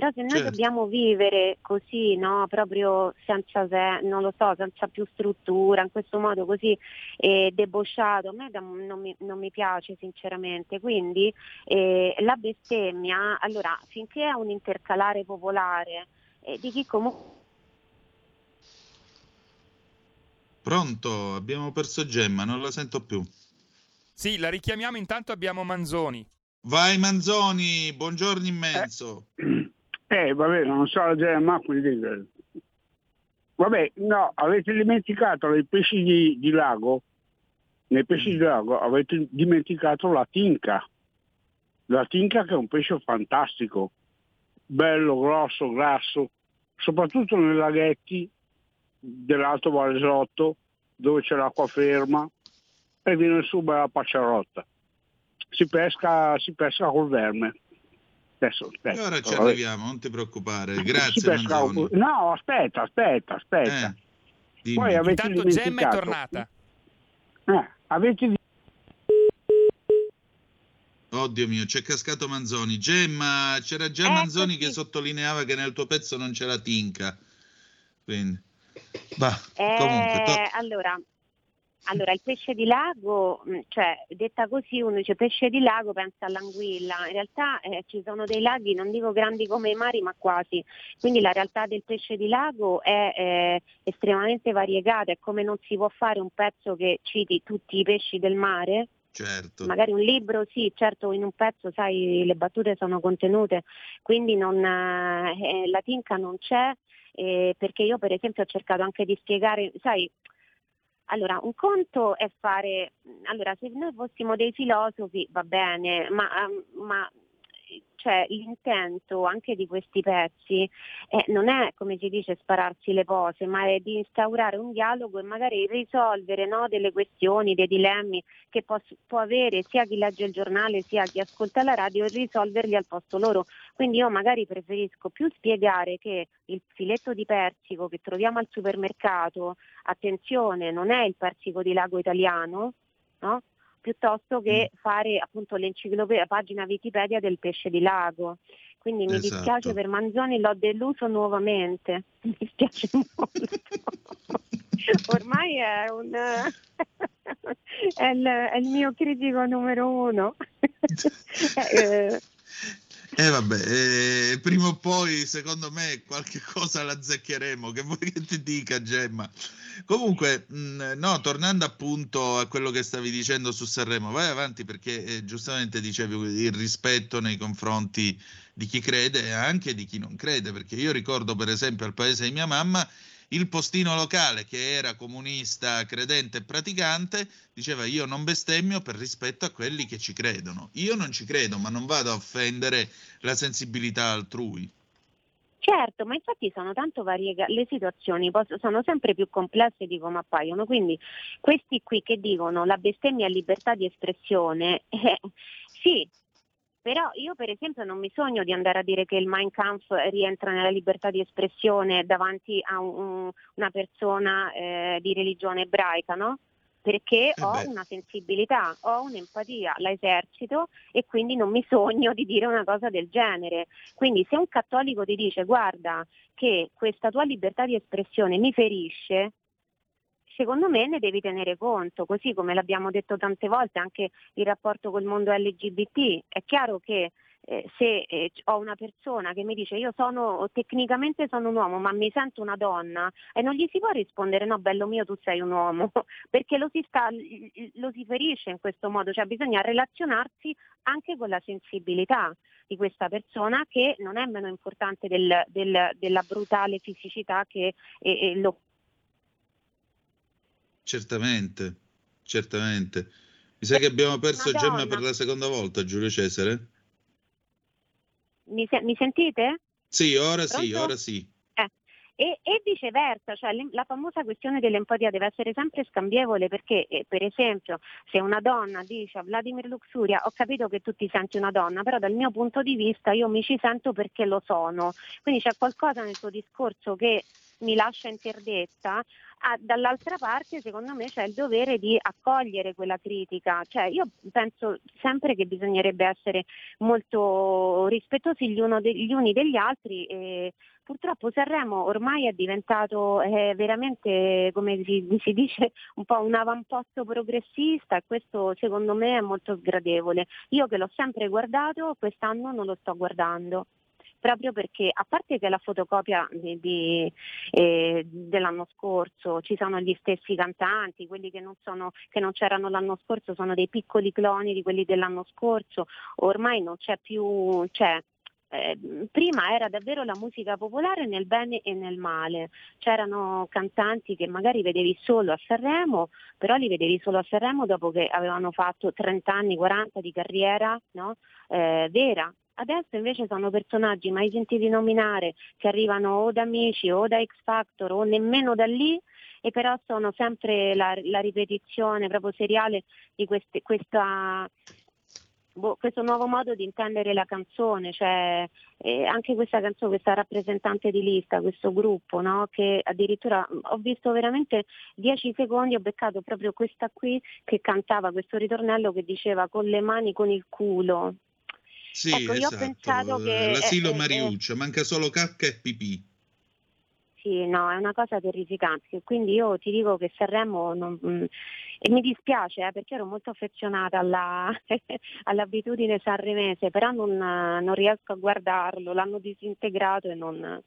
però se noi certo. dobbiamo vivere così, no, proprio senza, se, non lo so, senza più struttura, in questo modo così eh, debosciato, a me non mi, non mi piace sinceramente. Quindi eh, la bestemmia, allora, finché è un intercalare popolare eh, di chi comunque Pronto? Abbiamo perso Gemma, non la sento più. Sì, la richiamiamo, intanto abbiamo Manzoni. Vai Manzoni, buongiorno immenso. Eh, eh vabbè, non so la Gemma, quindi... Vabbè, no, avete dimenticato i pesci di, di lago? Nei pesci di lago avete dimenticato la tinca. La tinca che è un pesce fantastico, bello, grosso, grasso, soprattutto nei laghetti dell'Alto Valesotto, dove c'è l'acqua ferma, e viene su bella pacciarotta. Si pesca, si pesca col verme. Adesso, aspetta, ora ci arriviamo, non ti preoccupare. Si Grazie No, aspetta, aspetta, aspetta. Eh. Poi avete Intanto Gemma è tornata. Eh, avete di- Oddio mio, c'è cascato Manzoni. Gemma, c'era già Eccoci. Manzoni che sottolineava che nel tuo pezzo non c'è la tinca. Quindi, bah, comunque, to- Eh, allora, allora, il pesce di lago, mh, cioè detta così uno dice pesce di lago, pensa all'anguilla. In realtà eh, ci sono dei laghi, non dico grandi come i mari, ma quasi. Quindi la realtà del pesce di lago è eh, estremamente variegata. È come non si può fare un pezzo che citi tutti i pesci del mare. certo. Magari un libro, sì, certo in un pezzo, sai, le battute sono contenute, quindi non, eh, la tinca non c'è, eh, perché io per esempio ho cercato anche di spiegare, sai, allora un conto è fare, allora se noi fossimo dei filosofi va bene, ma, ma cioè, l'intento anche di questi pezzi eh, non è come si dice spararsi le cose, ma è di instaurare un dialogo e magari risolvere no, delle questioni, dei dilemmi che può, può avere sia chi legge il giornale sia chi ascolta la radio e risolverli al posto loro. Quindi io magari preferisco più spiegare che il filetto di persico che troviamo al supermercato, attenzione, non è il persico di lago italiano, no? Piuttosto che fare appunto l'enciclopedia, la pagina Wikipedia del pesce di lago. Quindi mi Esatto. dispiace per Manzoni, l'ho deluso nuovamente. Mi dispiace molto. Ormai è un è il, è il mio critico numero uno. Eh, Eh vabbè, eh, prima o poi secondo me qualche cosa la azzeccheremo, che vuoi che ti dica Gemma? Comunque, mh, no, tornando appunto a quello che stavi dicendo su Sanremo, vai avanti perché eh, giustamente dicevi il rispetto nei confronti di chi crede e anche di chi non crede, perché io ricordo per esempio al paese di mia mamma il postino locale che era comunista, credente e praticante, diceva io non bestemmio per rispetto a quelli che ci credono. Io non ci credo, ma non vado a offendere la sensibilità altrui. Certo, ma infatti sono tanto variegate, le situazioni poss- sono sempre più complesse di come appaiono, quindi questi qui che dicono la bestemmia è libertà di espressione, eh, sì, però io per esempio non mi sogno di andare a dire che il Mein Kampf rientra nella libertà di espressione davanti a un- un- una persona eh, di religione ebraica, no? Perché Eh ho beh. una sensibilità, ho un'empatia, la esercito e quindi non mi sogno di dire una cosa del genere. Quindi se un cattolico ti dice guarda che questa tua libertà di espressione mi ferisce, secondo me ne devi tenere conto, così come l'abbiamo detto tante volte anche il rapporto col mondo LGBT. È chiaro che eh, se eh, ho una persona che mi dice io sono tecnicamente sono un uomo ma mi sento una donna e non gli si può rispondere no bello mio tu sei un uomo perché lo si, sta, lo si ferisce in questo modo, cioè bisogna relazionarsi anche con la sensibilità di questa persona che non è meno importante del- del- della brutale fisicità che eh, lo Certamente, certamente. Mi sa che abbiamo perso. Gemma per la seconda volta, Giulio Cesare? Mi, se- mi sentite? Sì, ora sì, Pronto? ora sì. Eh, E, e viceversa, cioè la famosa questione dell'empatia deve essere sempre scambievole perché, eh, per esempio, se una donna dice a Vladimir Luxuria ho capito che tu ti senti una donna, però dal mio punto di vista io mi ci sento perché lo sono. Quindi c'è qualcosa nel tuo discorso che mi lascia interdetta. Ah, dall'altra parte, secondo me, c'è il dovere di accogliere quella critica. Cioè, io penso sempre che bisognerebbe essere molto rispettosi gli, uno degli uni degli altri. E purtroppo Sanremo ormai è diventato eh, veramente, come si, si dice, un po' un avamposto progressista e questo secondo me è molto sgradevole. Io che l'ho sempre guardato, quest'anno non lo sto guardando. Proprio perché a parte che la fotocopia di, di, eh, dell'anno scorso ci sono gli stessi cantanti, quelli che non, sono, che non c'erano l'anno scorso sono dei piccoli cloni di quelli dell'anno scorso, ormai non c'è più, c'è eh, prima era davvero la musica popolare nel bene e nel male, c'erano cantanti che magari vedevi solo a Sanremo, però li vedevi solo a Sanremo dopo che avevano fatto 30 anni, 40 di carriera no? eh, vera. Adesso invece sono personaggi mai sentiti nominare che arrivano o da Amici o da X Factor o nemmeno da lì e però sono sempre la, la ripetizione proprio seriale di queste, questa boh, questo nuovo modo di intendere la canzone, cioè eh, anche questa canzone, questa rappresentante di lista, questo gruppo, no? che addirittura ho visto veramente dieci secondi, ho beccato proprio questa qui che cantava questo ritornello che diceva con le mani con il culo. Sì, ecco, esatto. io ho pensato che... L'asilo eh, eh, Mariuccia, manca solo cacca e pipì. Sì, no, è una cosa terrificante. Quindi io ti dico che Sanremo non, mh, e mi dispiace eh, perché ero molto affezionata alla, all'abitudine sanremese, però non, non, riesco a guardarlo, l'hanno disintegrato e non,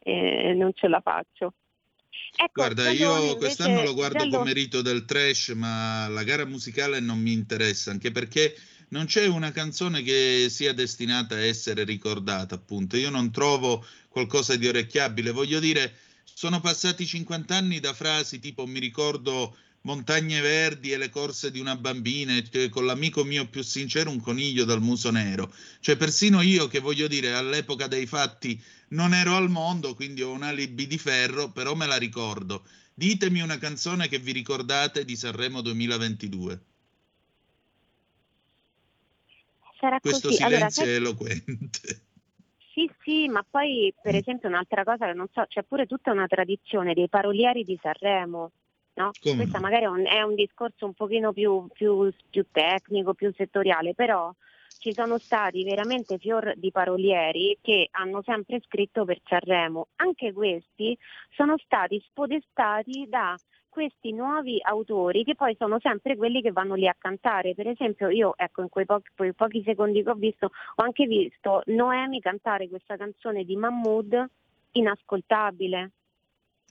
eh, non ce la faccio. Ecco, Guarda, io quest'anno lo guardo come rito del trash, ma la gara musicale non mi interessa, anche perché non c'è una canzone che sia destinata a essere ricordata, appunto. Io non trovo qualcosa di orecchiabile. Voglio dire, sono passati 50 anni da frasi tipo mi ricordo montagne verdi e le corse di una bambina e con l'amico mio più sincero un coniglio dal muso nero. Cioè persino io che voglio dire all'epoca dei fatti non ero al mondo, quindi ho un alibi di ferro, però me la ricordo. Ditemi una canzone che vi ricordate di Sanremo 2022. Sarà Questo così. silenzio allora, è eloquente. Sì, sì, ma poi per esempio un'altra cosa che non so, c'è pure tutta una tradizione dei parolieri di Sanremo. No? Questo magari è un, è un, discorso un pochino più, più, più tecnico, più settoriale, però ci sono stati veramente fior di parolieri che hanno sempre scritto per Sanremo. Anche questi sono stati spodestati da questi nuovi autori che poi sono sempre quelli che vanno lì a cantare. Per esempio io, ecco, in quei pochi, quei pochi secondi che ho visto, ho anche visto Noemi cantare questa canzone di Mahmood inascoltabile.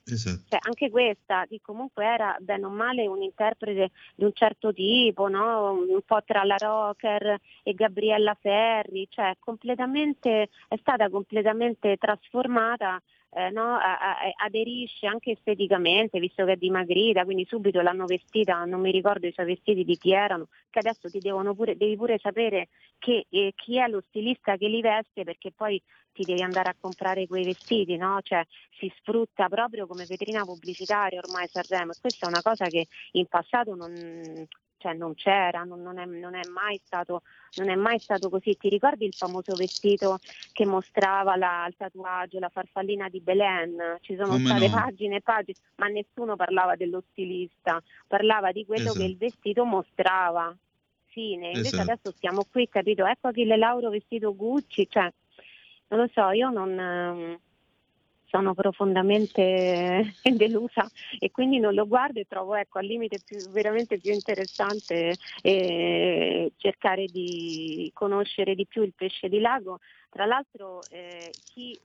Esatto. Cioè, anche questa, che comunque era bene o male un interprete di un certo tipo, no? un po' tra la rocker e Gabriella Ferri, cioè completamente, è stata completamente trasformata eh, no, a, a, aderisce anche esteticamente, visto che è dimagrita, quindi subito l'hanno vestita, non mi ricordo i suoi vestiti di chi erano, che adesso ti devono pure, devi pure sapere che, eh, chi è lo stilista che li veste perché poi ti devi andare a comprare quei vestiti, no? cioè, si sfrutta proprio come vetrina pubblicitaria ormai Sanremo e questa è una cosa che in passato non, cioè non c'era, non, non, è, non, è stato, non, è, mai stato, così. Ti ricordi il famoso vestito che mostrava la, il tatuaggio, la farfallina di Belen? Ci sono Come state no? pagine e pagine, ma nessuno parlava dello stilista, parlava di quello Esatto. che il vestito mostrava. Fine. Invece Esatto. adesso stiamo qui, capito? Ecco Achille Lauro vestito Gucci, cioè, non lo so, io non... sono profondamente delusa e quindi non lo guardo e trovo ecco, al limite più, veramente più interessante eh, cercare di conoscere di più il pesce di lago. Tra l'altro eh, chi,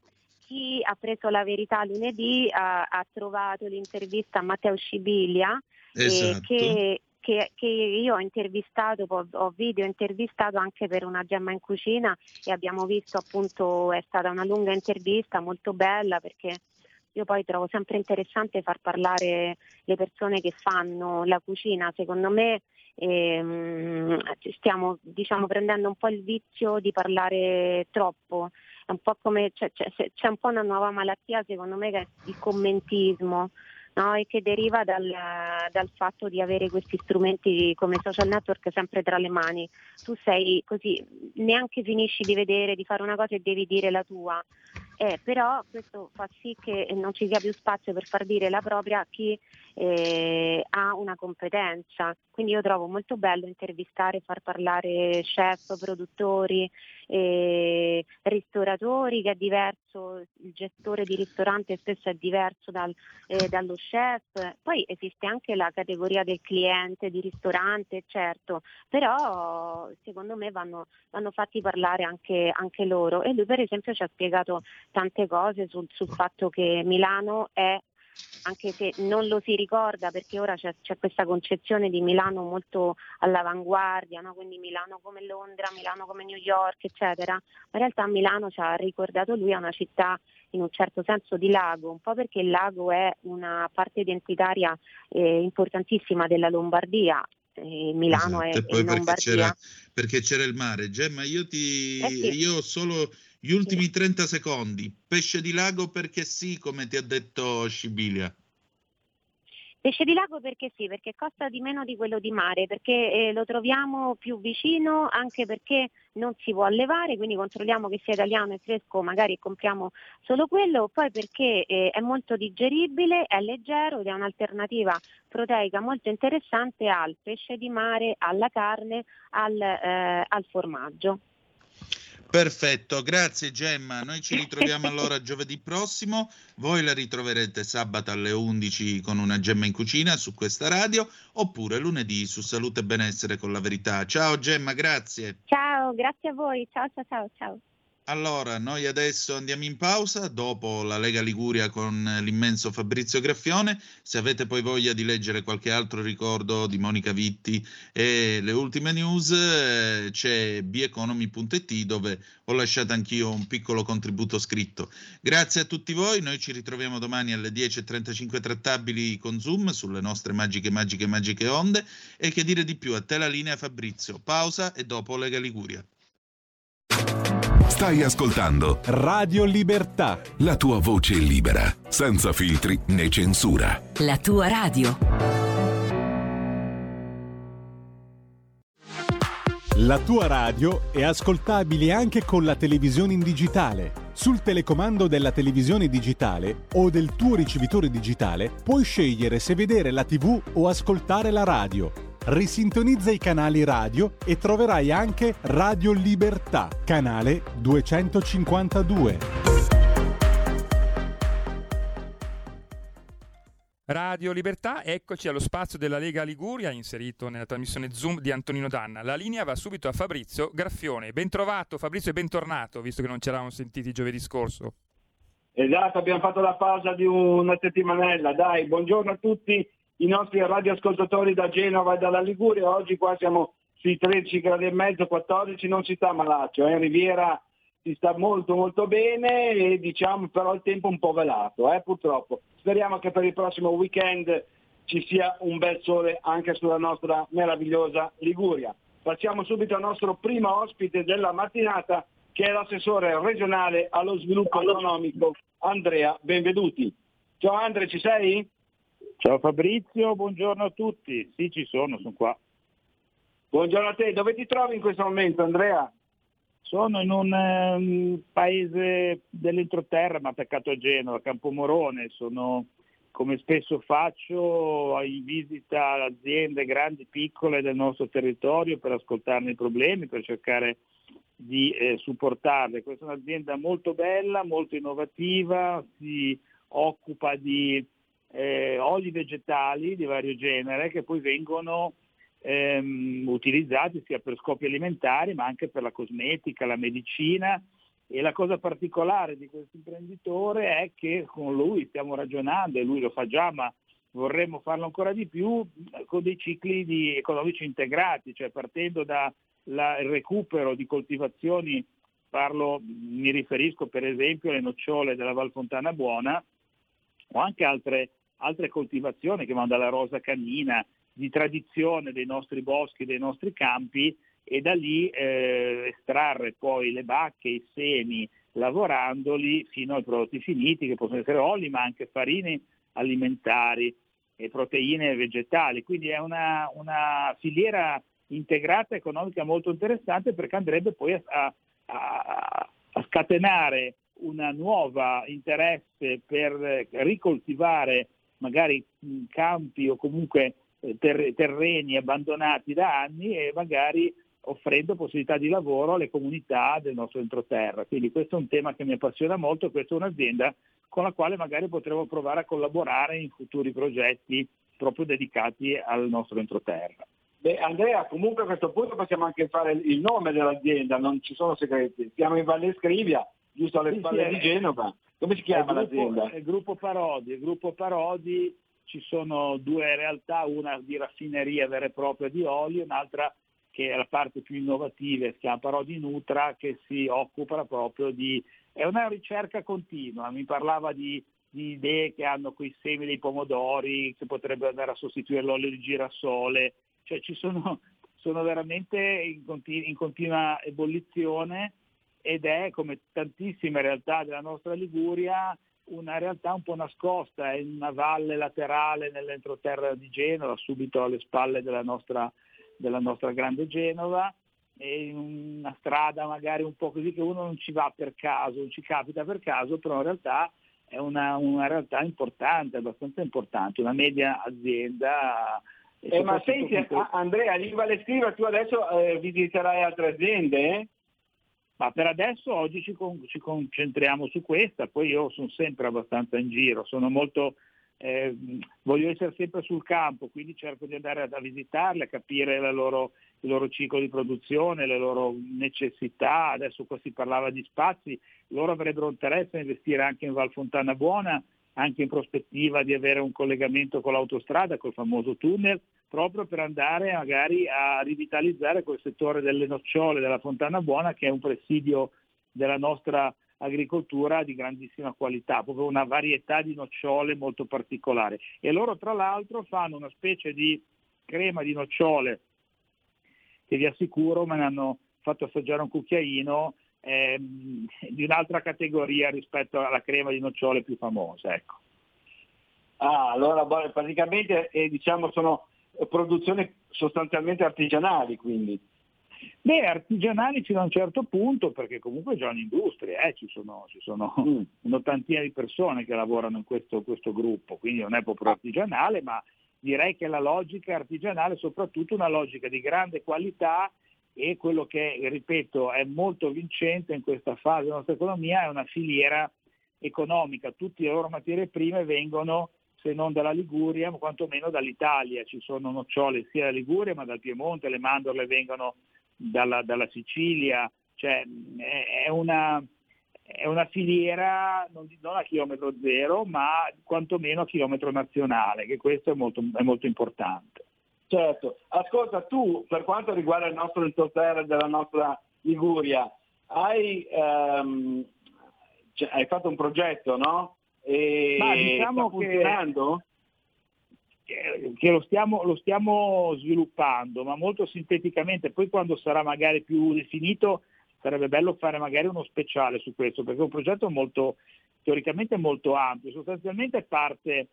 chi ha preso la verità lunedì ha, ha trovato l'intervista a Matteo Scibilia eh, Esatto. che, che- che io ho intervistato, ho, video intervistato anche per una gemma in cucina e abbiamo visto appunto, è stata una lunga intervista molto bella perché io poi trovo sempre interessante far parlare le persone che fanno la cucina, secondo me ehm, stiamo diciamo, prendendo un po' il vizio di parlare troppo, un come c'è, c'è- c'è un po' una nuova malattia secondo me che è il commentismo. No? E che deriva dal, dal fatto di avere questi strumenti come social network sempre tra le mani. Tu sei così, neanche finisci di vedere, di fare una cosa e devi dire la tua. Eh, però questo fa sì che non ci sia più spazio per far dire la propria a chi eh, ha una competenza. Quindi io trovo molto bello intervistare, far parlare chef, produttori eh, ristoratori che è diverso, il gestore di ristorante spesso è diverso dal, eh, dallo chef, poi esiste anche la categoria del cliente di ristorante, certo, però secondo me vanno, vanno fatti parlare anche, anche, loro. E lui per esempio ci ha spiegato tante cose sul, sul fatto che Milano è anche se non lo si ricorda perché ora c'è, c'è questa concezione di Milano molto all'avanguardia, no? quindi Milano come Londra, Milano come New York, eccetera. Ma in realtà Milano ci ha ricordato lui è una città in un certo senso di lago, un po' perché il lago è una parte identitaria eh, importantissima della Lombardia, Milano esatto, è, e poi perché c'era, perché c'era, il mare. Gemma, io, ti, eh sì. io ho solo gli ultimi sì. 30 secondi. Pesce di lago perché sì, come ti ha detto Scibilia. Pesce di lago perché sì, perché costa di meno di quello di mare, perché eh, lo troviamo più vicino, anche perché non si può allevare, quindi controlliamo che sia italiano e fresco, magari compriamo solo quello, poi perché eh, è molto digeribile, è leggero ed è un'alternativa proteica molto interessante al pesce di mare, alla carne, al, eh, al formaggio. Perfetto, grazie Gemma. Noi ci ritroviamo allora giovedì prossimo. Voi la ritroverete sabato alle 11 con una Gemma in cucina su questa radio oppure lunedì su Salute e Benessere con la verità. Ciao Gemma, grazie. Ciao, grazie a voi. Ciao, ciao, ciao. ciao. Allora, noi adesso andiamo in pausa dopo la Lega Liguria con l'immenso Fabrizio Graffione. Se avete poi voglia di leggere qualche altro ricordo di Monica Vitti e le ultime news, eh, c'è beconomy.it dove ho lasciato anch'io un piccolo contributo scritto. Grazie a tutti voi, noi ci ritroviamo domani alle 10.35 trattabili con Zoom sulle nostre magiche, magiche, magiche onde e che dire di più, a te la linea Fabrizio. Pausa e dopo Lega Liguria. Stai ascoltando Radio Libertà. La tua voce libera, senza filtri né censura. La tua radio. La tua radio è ascoltabile anche con la televisione in digitale. Sul telecomando della televisione digitale o del tuo ricevitore digitale puoi scegliere se vedere la TV o ascoltare la radio risintonizza i canali radio e troverai anche Radio Libertà, canale 252. Radio Libertà, eccoci allo spazio della Lega Liguria, inserito nella trasmissione Zoom di Antonino Danna. La linea va subito a Fabrizio Graffione. Ben trovato Fabrizio e bentornato, visto che non ci eravamo sentiti giovedì scorso. Esatto, abbiamo fatto la pausa di una settimanella. Dai, buongiorno a tutti i nostri radioascoltatori da Genova e dalla Liguria, oggi qua siamo sui 13 gradi e mezzo, 14, non si sta malaccio, eh? in Riviera si sta molto molto bene e diciamo però il tempo un po' velato, eh? purtroppo. Speriamo che per il prossimo weekend ci sia un bel sole anche sulla nostra meravigliosa Liguria. Passiamo subito al nostro primo ospite della mattinata che è l'assessore regionale allo sviluppo economico Andrea Benveduti. Ciao Andrea, ci sei? Ciao Fabrizio, buongiorno a tutti. Sì, ci sono, sono qua. Buongiorno a te, dove ti trovi in questo momento Andrea? Sono in un um, paese dell'entroterra, ma attaccato a Genova, Campomorone. Sono, come spesso faccio, in visita ad aziende grandi e piccole del nostro territorio per ascoltarne i problemi, per cercare di eh, supportarle. Questa è un'azienda molto bella, molto innovativa, si occupa di eh, oli vegetali di vario genere che poi vengono ehm, utilizzati sia per scopi alimentari ma anche per la cosmetica, la medicina. E la cosa particolare di questo imprenditore è che con lui stiamo ragionando e lui lo fa già ma vorremmo farlo ancora di più con dei cicli economici integrati, cioè partendo dal recupero di coltivazioni, parlo, mi riferisco per esempio alle nocciole della Val Fontana Buona o anche altre altre coltivazioni che vanno dalla rosa cannina, di tradizione dei nostri boschi, dei nostri campi e da lì eh, estrarre poi le bacche, i semi, lavorandoli fino ai prodotti finiti che possono essere oli ma anche farine alimentari e proteine vegetali. Quindi è una, una filiera integrata economica molto interessante perché andrebbe poi a, a, a scatenare un nuovo interesse per ricoltivare magari campi o comunque eh, ter- terreni abbandonati da anni e magari offrendo possibilità di lavoro alle comunità del nostro entroterra. Quindi questo è un tema che mi appassiona molto, questa è un'azienda con la quale magari potremo provare a collaborare in futuri progetti proprio dedicati al nostro entroterra. Beh, Andrea, comunque a questo punto possiamo anche fare il nome dell'azienda, non ci sono segreti. Siamo in Valle Scrivia, giusto alle Sì, spalle sì, di Genova. Come si chiama il gruppo- l'azienda? Il gruppo Parodi, il gruppo Parodi ci sono due realtà, una di raffineria vera e propria di olio, un'altra che è la parte più innovativa, si chiama Parodi Nutra, che si occupa proprio di... è una ricerca continua, mi parlava di, di idee che hanno quei semi dei pomodori, che potrebbero andare a sostituire l'olio di girasole, cioè ci sono, sono veramente in, continu- in continua ebollizione ed è come tantissime realtà della nostra Liguria una realtà un po' nascosta, è in una valle laterale nell'entroterra di Genova, subito alle spalle della nostra, della nostra grande Genova, e in una strada magari un po' così che uno non ci va per caso, non ci capita per caso, però in realtà è una, una realtà importante, abbastanza importante, una media azienda. e Eh, ma senti, Andrea, lì in Valle Scrivia tu adesso eh, visiterai altre aziende? eh? Ma per adesso oggi ci, con- ci concentriamo su questa, poi io sono sempre abbastanza in giro, sono molto, eh, voglio essere sempre sul campo, quindi cerco di andare a, a visitarle, a capire loro- il loro ciclo di produzione, le loro necessità, adesso qua si parlava di spazi, loro avrebbero interesse a investire anche in Val Fontana Buona, anche in prospettiva di avere un collegamento con l'autostrada, col famoso tunnel, proprio per andare magari a rivitalizzare quel settore delle nocciole della Fontana Buona che è un presidio della nostra agricoltura di grandissima qualità, proprio una varietà di nocciole molto particolare. E loro tra l'altro fanno una specie di crema di nocciole che vi assicuro me ne hanno fatto assaggiare un cucchiaino ehm, di un'altra categoria rispetto alla crema di nocciole più famosa. Ecco. Ah, allora praticamente eh, diciamo sono produzioni sostanzialmente artigianali quindi. Beh, artigianali fino a un certo punto, perché comunque è già un'industria, eh, ci sono, ci sono un'ottantina di persone che lavorano in questo, questo gruppo, quindi non è proprio artigianale, ma direi che la logica è artigianale, soprattutto una logica di grande qualità e quello che, ripeto, è molto vincente in questa fase della nostra economia è una filiera economica, tutte le loro materie prime vengono se non dalla Liguria, ma quantomeno dall'Italia. Ci sono nocciole sia dalla Liguria, ma dal Piemonte, le mandorle vengono dalla, dalla Sicilia, cioè è, una, è una filiera non, non a chilometro zero, ma quantomeno a chilometro nazionale, che questo è molto, è molto importante. Certo, ascolta tu per quanto riguarda il nostro entroterra della nostra Liguria, hai, ehm, cioè, hai fatto un progetto, no? E Ma diciamo sta che- funzionando? eh, che lo stiamo, lo stiamo sviluppando, ma molto sinteticamente, poi quando sarà magari più definito sarebbe bello fare magari uno speciale su questo, perché è un progetto molto, teoricamente molto ampio, sostanzialmente parte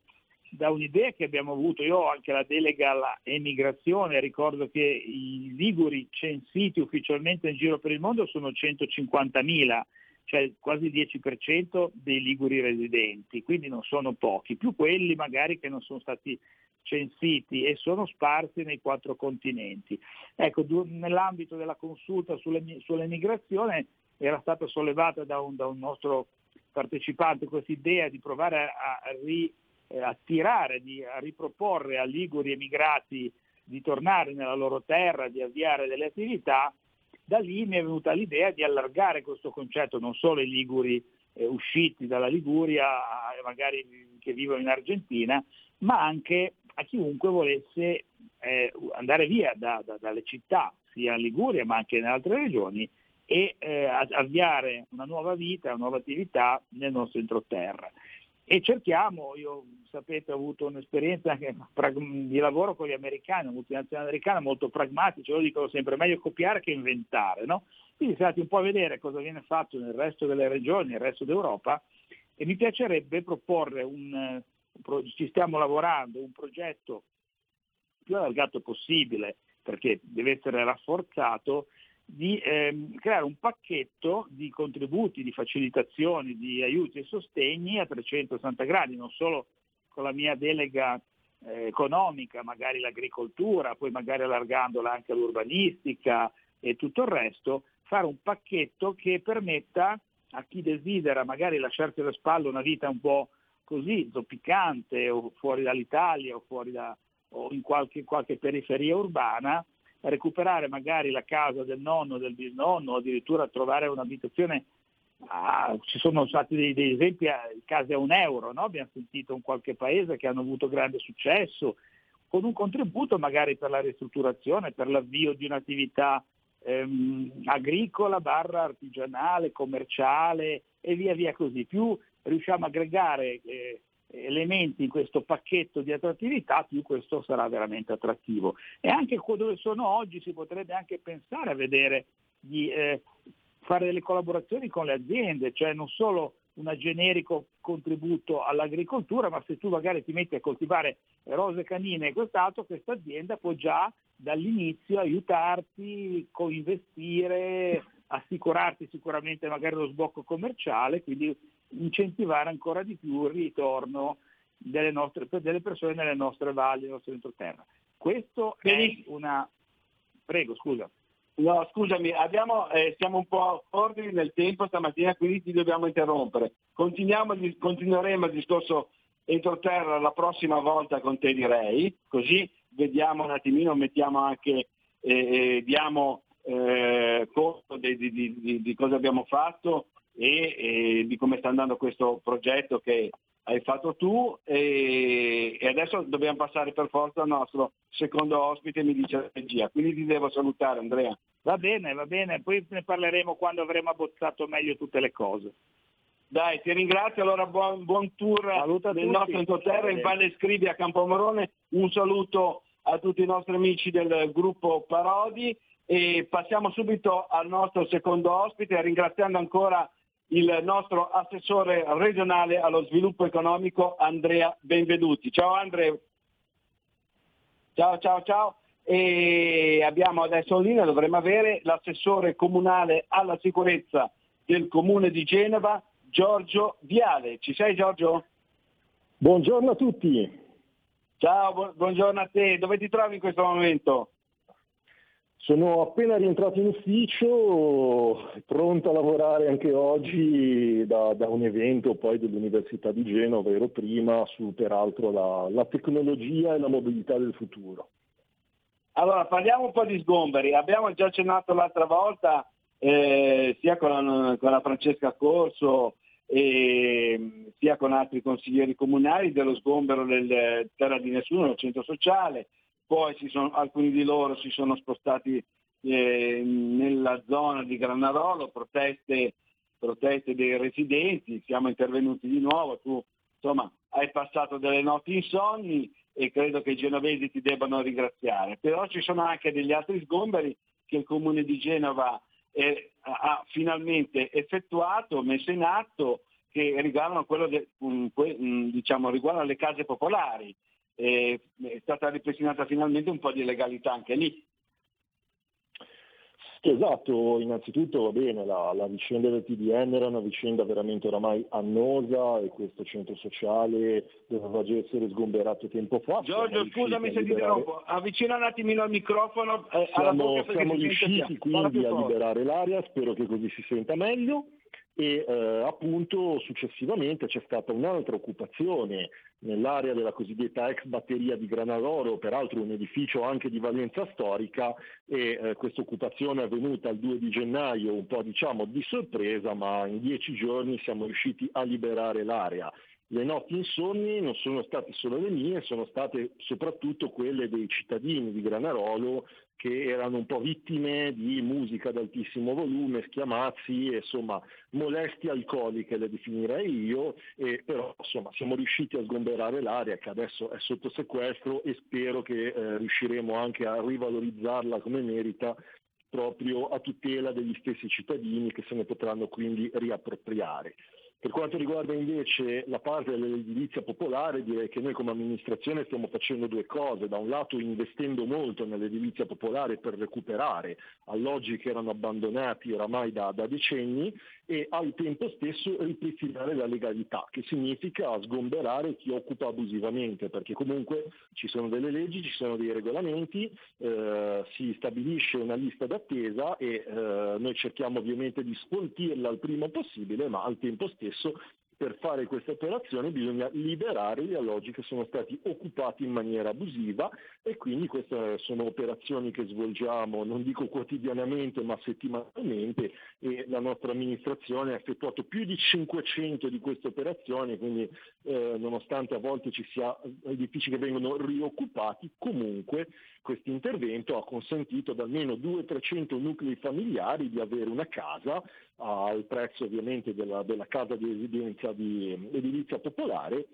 da un'idea che abbiamo avuto, io ho anche la delega alla emigrazione, ricordo che i liguri censiti ufficialmente in giro per il mondo sono 150.000, cioè quasi il 10% dei liguri residenti, quindi non sono pochi, più quelli magari che non sono stati censiti e sono sparsi nei quattro continenti. Ecco, nell'ambito della consulta sulle- sull'emigrazione era stata sollevata da un, da un nostro partecipante questa idea di provare a, a ri- eh, attirare, di, a riproporre a liguri emigrati di tornare nella loro terra, di avviare delle attività, da lì mi è venuta l'idea di allargare questo concetto non solo ai liguri eh, usciti dalla Liguria, a- magari che vivono in Argentina, ma anche a chiunque volesse eh, andare via da- da- dalle città, sia in Liguria ma anche in altre regioni, e eh, avviare una nuova vita, una nuova attività nel nostro entroterra. E cerchiamo, io sapete ho avuto un'esperienza anche di lavoro con gli americani, una multinazionale americana molto pragmatici, loro dicono sempre meglio copiare che inventare, no? Quindi siamo andati un po' a vedere cosa viene fatto nel resto delle regioni, nel resto d'Europa e mi piacerebbe proporre un, ci stiamo lavorando, un progetto più allargato possibile, perché deve essere rafforzato, di ehm, creare un pacchetto di contributi, di facilitazioni, di aiuti e sostegni a 360 gradi, non solo con la mia delega eh, economica, magari l'agricoltura, poi magari allargandola anche all'urbanistica, e tutto il resto, fare un pacchetto che permetta a chi desidera magari lasciarsi alle spalle una vita un po' così, zoppicante o fuori dall'Italia o, fuori da, o in qualche, qualche periferia urbana, recuperare magari la casa del nonno, del bisnonno, o addirittura trovare un'abitazione. Ah, ci sono stati dei, dei esempi, case a un euro, no? abbiamo sentito in qualche paese che hanno avuto grande successo, con un contributo magari per la ristrutturazione, per l'avvio di un'attività ehm, agricola, barra artigianale, commerciale e via via così. Più riusciamo a aggregare eh, elementi in questo pacchetto di attrattività, più questo sarà veramente attrattivo. E anche dove sono oggi si potrebbe anche pensare a vedere di eh, fare delle collaborazioni con le aziende, cioè non solo un generico contributo all'agricoltura, ma se tu magari ti metti a coltivare rose canine e quest'altro, questa azienda può già dall'inizio aiutarti, coinvestire, assicurarti sicuramente magari lo sbocco commerciale, quindi incentivare ancora di più il ritorno delle, nostre, delle persone nelle nostre valli, nel nostro entroterra. Questo è una... Prego, scusa. No, scusami, abbiamo, eh, siamo un po' ordini nel tempo stamattina, quindi ti dobbiamo interrompere. Continueremo il discorso entroterra la prossima volta con te direi, così vediamo un attimino, mettiamo anche, eh, eh diamo eh, conto di, di, di, di, cosa abbiamo fatto e, e, di come sta andando questo progetto che hai fatto tu e, e, adesso dobbiamo passare per forza al nostro secondo ospite, mi dice la regia. Quindi ti devo salutare Andrea. Va bene, va bene, poi ne parleremo quando avremo abbozzato meglio tutte le cose. Dai, ti ringrazio, allora buon, buon tour Saluta del nostro entroterra in Valle Scrivi a Campomorone, un saluto a tutti i nostri amici del gruppo Parodi e passiamo subito al nostro secondo ospite ringraziando ancora il nostro assessore regionale allo sviluppo economico Andrea Benveduti. Ciao Andrea. Ciao ciao ciao. E abbiamo adesso in linea, dovremmo avere l'assessore comunale alla sicurezza del comune di Genova, Giorgio Viale. Ci sei Giorgio? Buongiorno a tutti. Ciao, buongiorno a te. Dove ti trovi in questo momento? Sono appena rientrato in ufficio, pronto a lavorare anche oggi da, da un evento poi dell'Università di Genova, ero prima, su peraltro la, la tecnologia e la mobilità del futuro. Allora, parliamo un po' di sgomberi. Abbiamo già accennato l'altra volta, eh, sia con, con, la Francesca Corso e sia con altri consiglieri comunali, dello sgombero del Terra di Nessuno, del centro sociale, poi sono, alcuni di loro si sono spostati eh, nella zona di Granarolo, proteste, proteste, dei residenti, siamo intervenuti di nuovo, tu insomma hai passato delle notti insonni e credo che i genovesi ti debbano ringraziare, però ci sono anche degli altri sgomberi che il comune di Genova eh, ha finalmente effettuato, messo in atto, che riguardano, de, diciamo, riguardano le case popolari è stata ripristinata finalmente un po' di legalità anche lì. Esatto, innanzitutto va bene, la, la, vicenda del TDN era una vicenda veramente oramai annosa e questo centro sociale doveva già essere sgomberato tempo fa. Giorgio, scusami se ti interrompo, avvicina un attimino al microfono. Eh, siamo, siamo riusciti quindi a liberare l'area, spero che così si senta meglio e eh, appunto successivamente c'è stata un'altra occupazione nell'area della cosiddetta ex batteria di Granarolo, peraltro un edificio anche di valenza storica e eh, questa occupazione è avvenuta il 2 di gennaio un po' diciamo di sorpresa ma in dieci giorni siamo riusciti a liberare l'area. Le notti insonni non sono state solo le mie, sono state soprattutto quelle dei cittadini di Granarolo che erano un po' vittime di musica ad altissimo volume, schiamazzi, insomma molestie alcoliche le definirei io, però insomma siamo riusciti a sgomberare l'area che adesso è sotto sequestro e spero che eh, riusciremo anche a rivalorizzarla come merita proprio a tutela degli stessi cittadini che se ne potranno quindi riappropriare. Per quanto riguarda invece la parte dell'edilizia popolare, direi che noi come amministrazione stiamo facendo due cose. Da un lato investendo molto nell'edilizia popolare per recuperare alloggi che erano abbandonati oramai da, da decenni e al tempo stesso ripristinare la legalità, che significa sgomberare chi occupa abusivamente, perché comunque ci sono delle leggi, ci sono dei regolamenti, eh, si stabilisce una lista d'attesa e eh, noi cerchiamo ovviamente di sfoltirla il prima possibile, ma al tempo stesso per fare questa operazione bisogna liberare gli alloggi che sono stati occupati in maniera abusiva e quindi queste sono operazioni che svolgiamo, non dico quotidianamente ma settimanalmente e la nostra amministrazione ha effettuato più di 500 di queste operazioni, quindi eh, nonostante a volte ci sia edifici che vengono rioccupati, comunque questo intervento ha consentito ad almeno 200-300 nuclei familiari di avere una casa al prezzo ovviamente della, della casa di residenza di edilizia popolare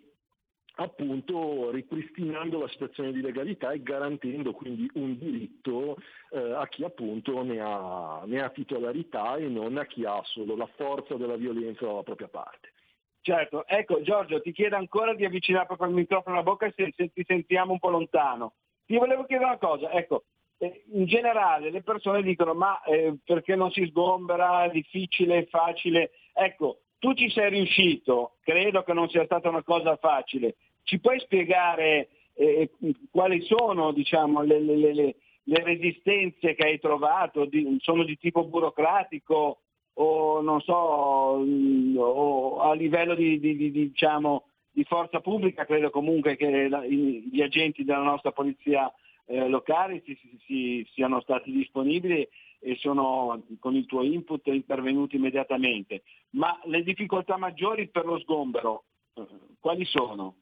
appunto ripristinando la situazione di legalità e garantendo quindi un diritto eh, a chi appunto ne ha, ne ha, titolarità e non a chi ha solo la forza della violenza dalla propria parte. Certo, ecco Giorgio, ti chiedo ancora di avvicinare proprio il microfono alla bocca se, se ti sentiamo un po' lontano. Ti volevo chiedere una cosa, ecco, in generale le persone dicono ma eh, perché non si sgombera, è difficile, è facile. Ecco, tu ci sei riuscito, credo che non sia stata una cosa facile. Ci puoi spiegare eh, quali sono diciamo, le, le, le, le, resistenze che hai trovato? Di, sono di tipo burocratico o non so, mm, o a livello di, di, di, diciamo, di forza pubblica? Credo comunque che la, gli agenti della nostra polizia eh, locali si, si, si, siano stati disponibili e sono con il tuo input intervenuti immediatamente. Ma le difficoltà maggiori per lo sgombero eh, quali sono?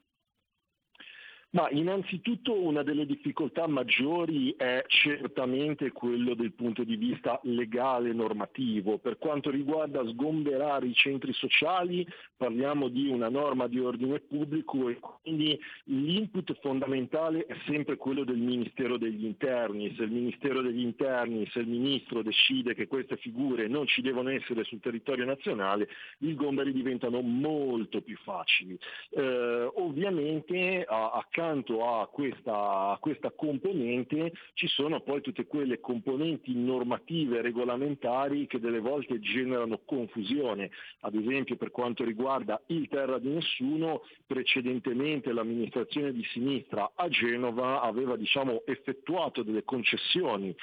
Ma innanzitutto una delle difficoltà maggiori è certamente quello del punto di vista legale normativo. Per quanto riguarda sgomberare i centri sociali parliamo di una norma di ordine pubblico e quindi l'input fondamentale è sempre quello del Ministero degli Interni. Se il Ministero degli Interni, se il Ministro decide che queste figure non ci devono essere sul territorio nazionale, gli sgomberi diventano molto più facili. Eh, ovviamente a, a accanto a questa, a questa componente ci sono poi tutte quelle componenti normative regolamentari che delle volte generano confusione. Ad esempio per quanto riguarda il terra di nessuno, precedentemente l'amministrazione di sinistra a Genova aveva diciamo, effettuato delle concessioni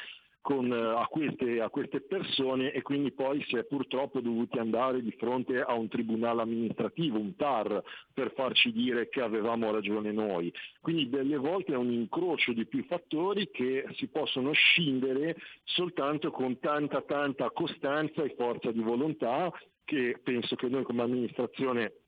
con, eh, a, queste, a, queste, persone e quindi poi si è purtroppo dovuti andare di fronte a un tribunale amministrativo, un TAR, per farci dire che avevamo ragione noi. Quindi delle volte è un incrocio di più fattori che si possono scindere soltanto con tanta tanta costanza e forza di volontà che penso che noi come amministrazione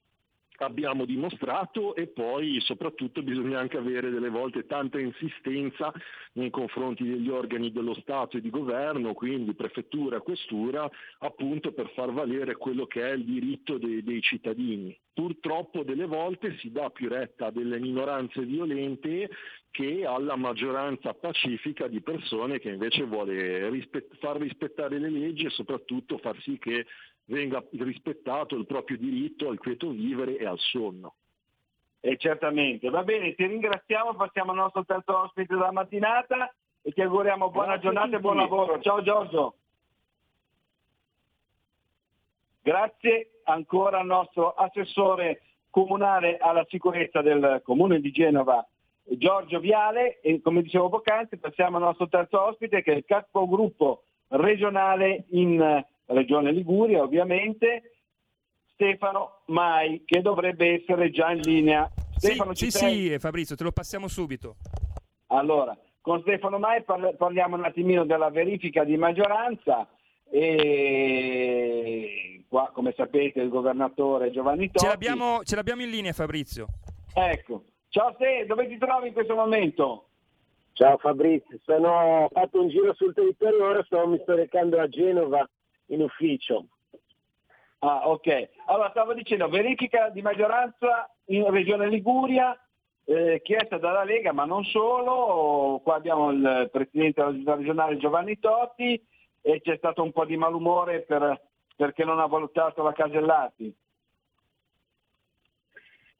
abbiamo dimostrato e poi soprattutto bisogna anche avere delle volte tanta insistenza nei confronti degli organi dello Stato e di governo, quindi prefettura, questura, appunto per far valere quello che è il diritto dei, dei cittadini. Purtroppo delle volte si dà più retta a delle minoranze violente che alla maggioranza pacifica di persone che invece vuole rispett- far rispettare le leggi e soprattutto far sì che venga rispettato il proprio diritto al quieto vivere e al sonno. Eh, certamente, va bene, ti ringraziamo, passiamo al nostro terzo ospite della mattinata e ti auguriamo buona Grazie giornata e buon lavoro. Ciao Giorgio. Grazie ancora al nostro assessore comunale alla sicurezza del comune di Genova, Giorgio Viale, e come dicevo poc'anzi passiamo al nostro terzo ospite che è il capogruppo regionale in Regione Liguria ovviamente, Stefano Mai, che dovrebbe essere già in linea. Stefano, sì, sì, sì, Fabrizio, te lo passiamo subito. Allora, con Stefano Mai parliamo un attimino della verifica di maggioranza e qua, come sapete, il governatore Giovanni Totti. Ce l'abbiamo, ce l'abbiamo in linea, Fabrizio. Ecco. Ciao Ste, dove ti trovi in questo momento? Ciao Fabrizio, sono fatto un giro sul territorio, ora sto, mi sto recando a Genova in ufficio. Ah, ok. Allora, stavo dicendo, verifica di maggioranza in Regione Liguria, eh, chiesta dalla Lega, ma non solo. Qua abbiamo il Presidente della regionale Giovanni Totti e c'è stato un po' di malumore per, perché non ha valutato la Casellati.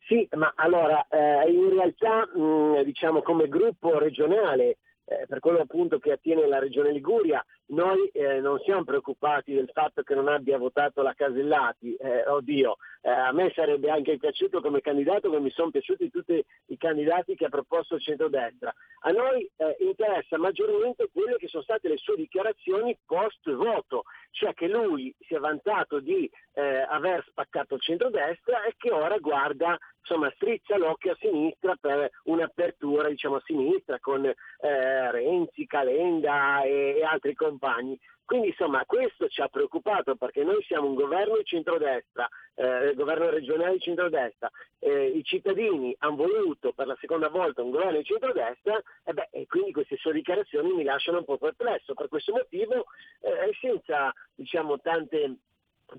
Sì, ma allora, eh, in realtà, mh, diciamo come gruppo regionale, eh, per quello appunto che attiene la Regione Liguria, noi eh, non siamo preoccupati del fatto che non abbia votato la Casellati, eh, oddio, eh, a me sarebbe anche piaciuto come candidato, come mi sono piaciuti tutti i candidati che ha proposto il centrodestra. A noi eh, interessa maggiormente quelle che sono state le sue dichiarazioni post voto, cioè che lui si è vantato di eh, aver spaccato il centrodestra e che ora guarda, insomma, strizza l'occhio a sinistra per un'apertura, diciamo, a sinistra con eh, Renzi, Calenda e, e altri compagni. Quindi insomma questo ci ha preoccupato perché noi siamo un governo di centrodestra, eh, governo regionale di centrodestra, eh, i cittadini hanno voluto per la seconda volta un governo di centrodestra e, beh, e quindi queste sue dichiarazioni mi lasciano un po' perplesso. Per questo motivo, eh, senza diciamo, tante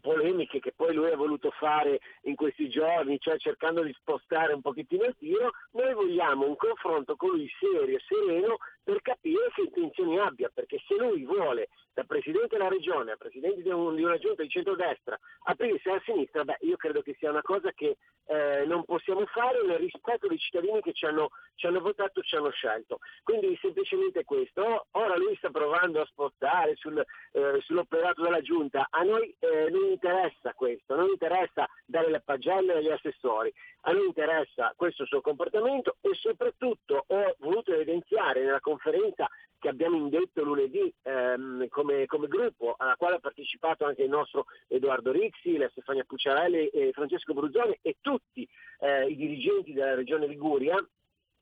polemiche che poi lui ha voluto fare in questi giorni, cioè cercando di spostare un pochettino il tiro, noi vogliamo un confronto con lui serio e sereno per capire che intenzioni abbia, perché se lui vuole da Presidente della Regione a Presidente di, un, di una giunta di centrodestra aprirsi a sinistra, beh io credo che sia una cosa che eh, non possiamo fare nel rispetto dei cittadini che ci hanno, ci hanno votato ci hanno scelto. Quindi semplicemente questo, ora lui sta provando a spostare sul, eh, sull'operato della giunta, a noi eh, non interessa questo, non interessa dare le pagelle agli assessori, a noi interessa questo suo comportamento e soprattutto ho voluto evidenziare nella conferenza che abbiamo indetto lunedì ehm, come, come, gruppo, alla quale ha partecipato anche il nostro Edoardo Rixi, la Stefania Pucciarelli e Francesco Bruzzoni e tutti eh, i dirigenti della Regione Liguria,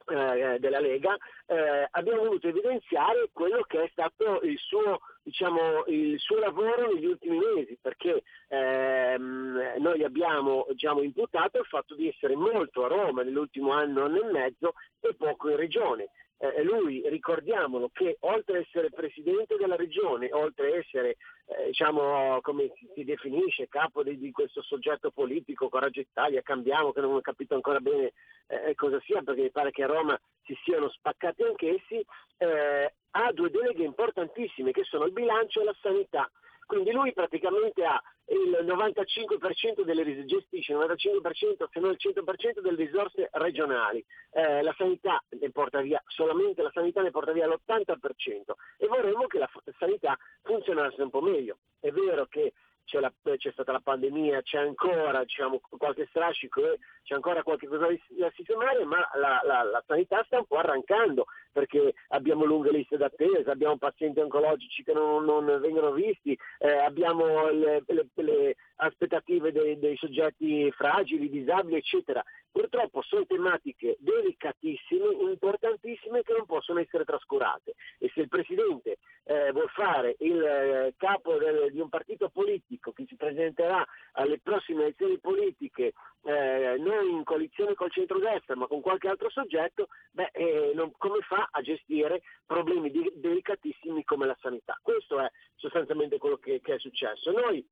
eh, della Lega, eh, abbiamo voluto evidenziare quello che è stato il suo, diciamo, il suo lavoro negli ultimi mesi, perché ehm, noi abbiamo diciamo, imputato il fatto di essere molto a Roma nell'ultimo anno, anno e mezzo e poco in Regione eh, lui, ricordiamolo, che oltre ad essere presidente della regione, oltre ad essere, eh, diciamo, come si definisce, capo di, di, questo soggetto politico, Coraggio Italia, cambiamo, che non ho capito ancora bene eh, cosa sia, perché mi pare che a Roma si siano spaccati anch'essi, eh, ha due deleghe importantissime, che sono il bilancio e la sanità. Quindi lui praticamente ha il 95% delle risorse, gestisce il 95% se non il 100% delle risorse regionali. Eh, la sanità ne porta via, solamente la sanità ne porta via l'80% e vorremmo che la sanità funzionasse un po' meglio. È vero che c'è, la, c'è, stata la pandemia, c'è ancora diciamo, qualche strascico c'è ancora qualche cosa da sistemare, ma la, la, la, sanità sta un po' arrancando perché abbiamo lunghe liste d'attesa, abbiamo pazienti oncologici che non, non vengono visti, eh, abbiamo le, le, le aspettative dei, dei, soggetti fragili, disabili, eccetera. Purtroppo sono tematiche delicatissime, importantissime che non possono essere trascurate e se il Presidente eh, vuol fare il eh, capo del, di un partito politico che si presenterà alle prossime elezioni politiche eh, non in coalizione col centrodestra ma con qualche altro soggetto, beh, eh, non, come fa a gestire problemi di, delicatissimi come la sanità? Questo è sostanzialmente quello che, che è successo. Noi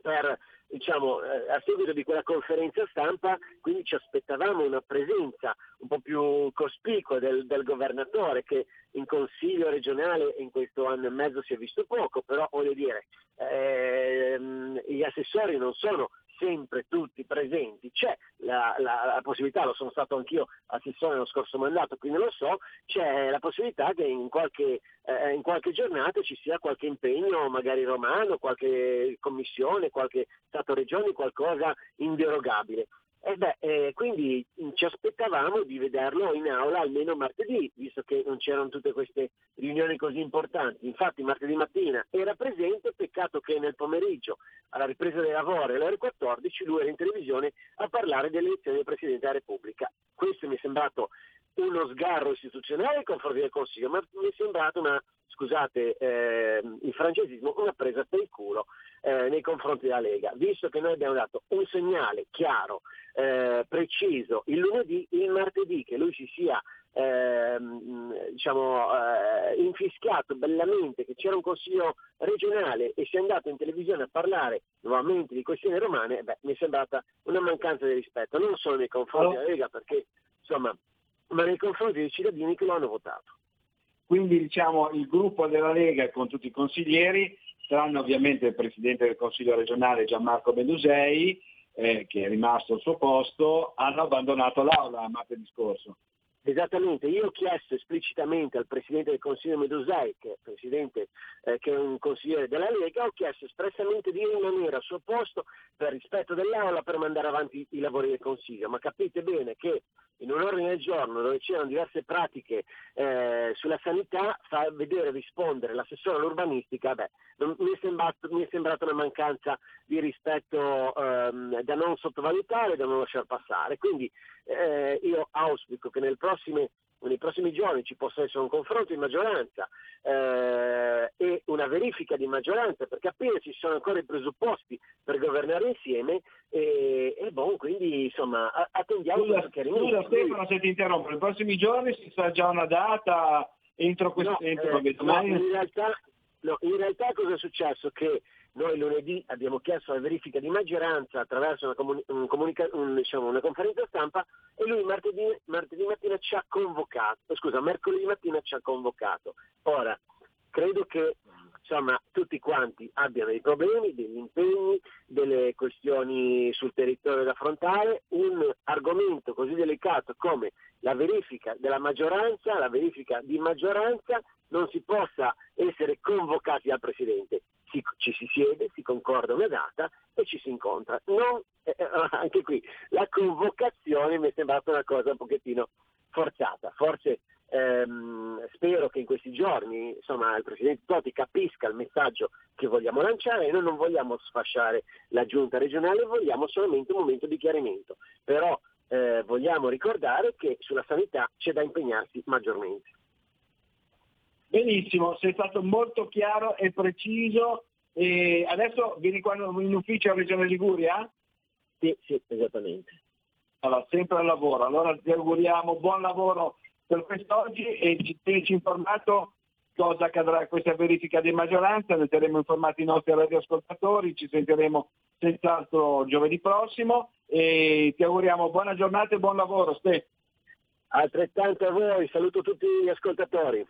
per diciamo, eh, a seguito di quella conferenza stampa, quindi ci aspettavamo una presenza un po' più cospicua del, del governatore che in consiglio regionale in questo anno e mezzo si è visto poco, però voglio dire, ehm, gli assessori non sono sempre tutti presenti, c'è la, la, la, possibilità, lo sono stato anch'io assessore nello scorso mandato, quindi lo so, c'è la possibilità che in qualche, eh, in qualche giornata ci sia qualche impegno, magari romano, qualche commissione, qualche Stato-Regione, qualcosa inderogabile. E beh, eh, quindi ci aspettavamo di vederlo in aula almeno martedì, visto che non c'erano tutte queste riunioni così importanti. Infatti martedì mattina era presente, peccato che nel pomeriggio, alla ripresa dei lavori alle ore 14, lui era in televisione a parlare delle elezioni del Presidente della Repubblica. Questo mi è sembrato uno sgarro istituzionale nei confronti del Consiglio, ma mi è sembrato una, scusate eh, il francesismo, una presa per il culo eh, nei confronti della Lega, visto che noi abbiamo dato un segnale chiaro, eh, preciso, il lunedì, il martedì, che lui si sia ehm, diciamo, eh, infischiato bellamente che c'era un consiglio regionale e si è andato in televisione a parlare nuovamente di questioni romane, beh, mi è sembrata una mancanza di rispetto, non solo nei confronti della Lega, perché insomma ma nei confronti dei cittadini che lo hanno votato. Quindi diciamo il gruppo della Lega con tutti i consiglieri, saranno ovviamente il Presidente del Consiglio regionale Gianmarco Benusei, eh, che è rimasto al suo posto, hanno abbandonato l'Aula martedì scorso. Esattamente, io ho chiesto esplicitamente al Presidente del Consiglio Medusei, che è, eh, che è un consigliere della Lega, ho chiesto espressamente di rimanere al suo posto per rispetto dell'Aula per mandare avanti i lavori del Consiglio, ma capite bene che in un ordine del giorno dove c'erano diverse pratiche eh, sulla sanità, fa vedere rispondere l'assessore all'urbanistica, beh, mi, è sembrato, mi è sembrata una mancanza di rispetto ehm, da non sottovalutare, da non lasciare passare. Quindi eh, io auspico che nel prossime, nei prossimi giorni ci possa essere un confronto in maggioranza eh, e una verifica di maggioranza per capire se ci sono ancora i presupposti per governare insieme e, e bon, quindi insomma attendiamo scusa, scusa Stefano se ti interrompo, nei prossimi giorni si sa già una data entro questo no, eh, no, in, realtà, no, in realtà cosa è successo? Che noi lunedì abbiamo chiesto la verifica di maggioranza attraverso una, comuni- un comunica- un, diciamo, una conferenza stampa e lui martedì, martedì, mattina ci ha convocato, scusa, mercoledì mattina ci ha convocato. Ora, credo che insomma, tutti quanti abbiano dei problemi, degli impegni, delle questioni sul territorio da affrontare, un argomento così delicato come la verifica della maggioranza, la verifica di maggioranza, non si possa essere convocati dal Presidente si, ci si siede, si concorda una data e ci si incontra. Non, eh, eh anche qui la convocazione mi è sembrata una cosa un pochettino forzata. Forse ehm, spero che in questi giorni insomma, il Presidente Totti capisca il messaggio che vogliamo lanciare e noi non vogliamo sfasciare la giunta regionale, vogliamo solamente un momento di chiarimento. Però eh, vogliamo ricordare che sulla sanità c'è da impegnarsi maggiormente. Benissimo, sei stato molto chiaro e preciso. E adesso vieni qua in ufficio a Regione Liguria? Sì, sì, esattamente. Allora, sempre al lavoro. Allora ti auguriamo buon lavoro per quest'oggi e ci tienici informato cosa accadrà questa verifica di maggioranza, ne terremo informati i nostri radioascoltatori, ci sentiremo senz'altro giovedì prossimo e ti auguriamo buona giornata e buon lavoro. Ste. Altrettanto a voi, saluto tutti gli ascoltatori.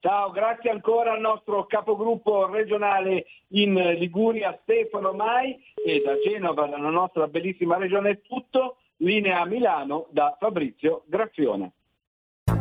Ciao, grazie ancora al nostro capogruppo regionale in Liguria Stefano Mai e da Genova, dalla nostra bellissima regione è tutto. Linea a Milano da Fabrizio Grazione.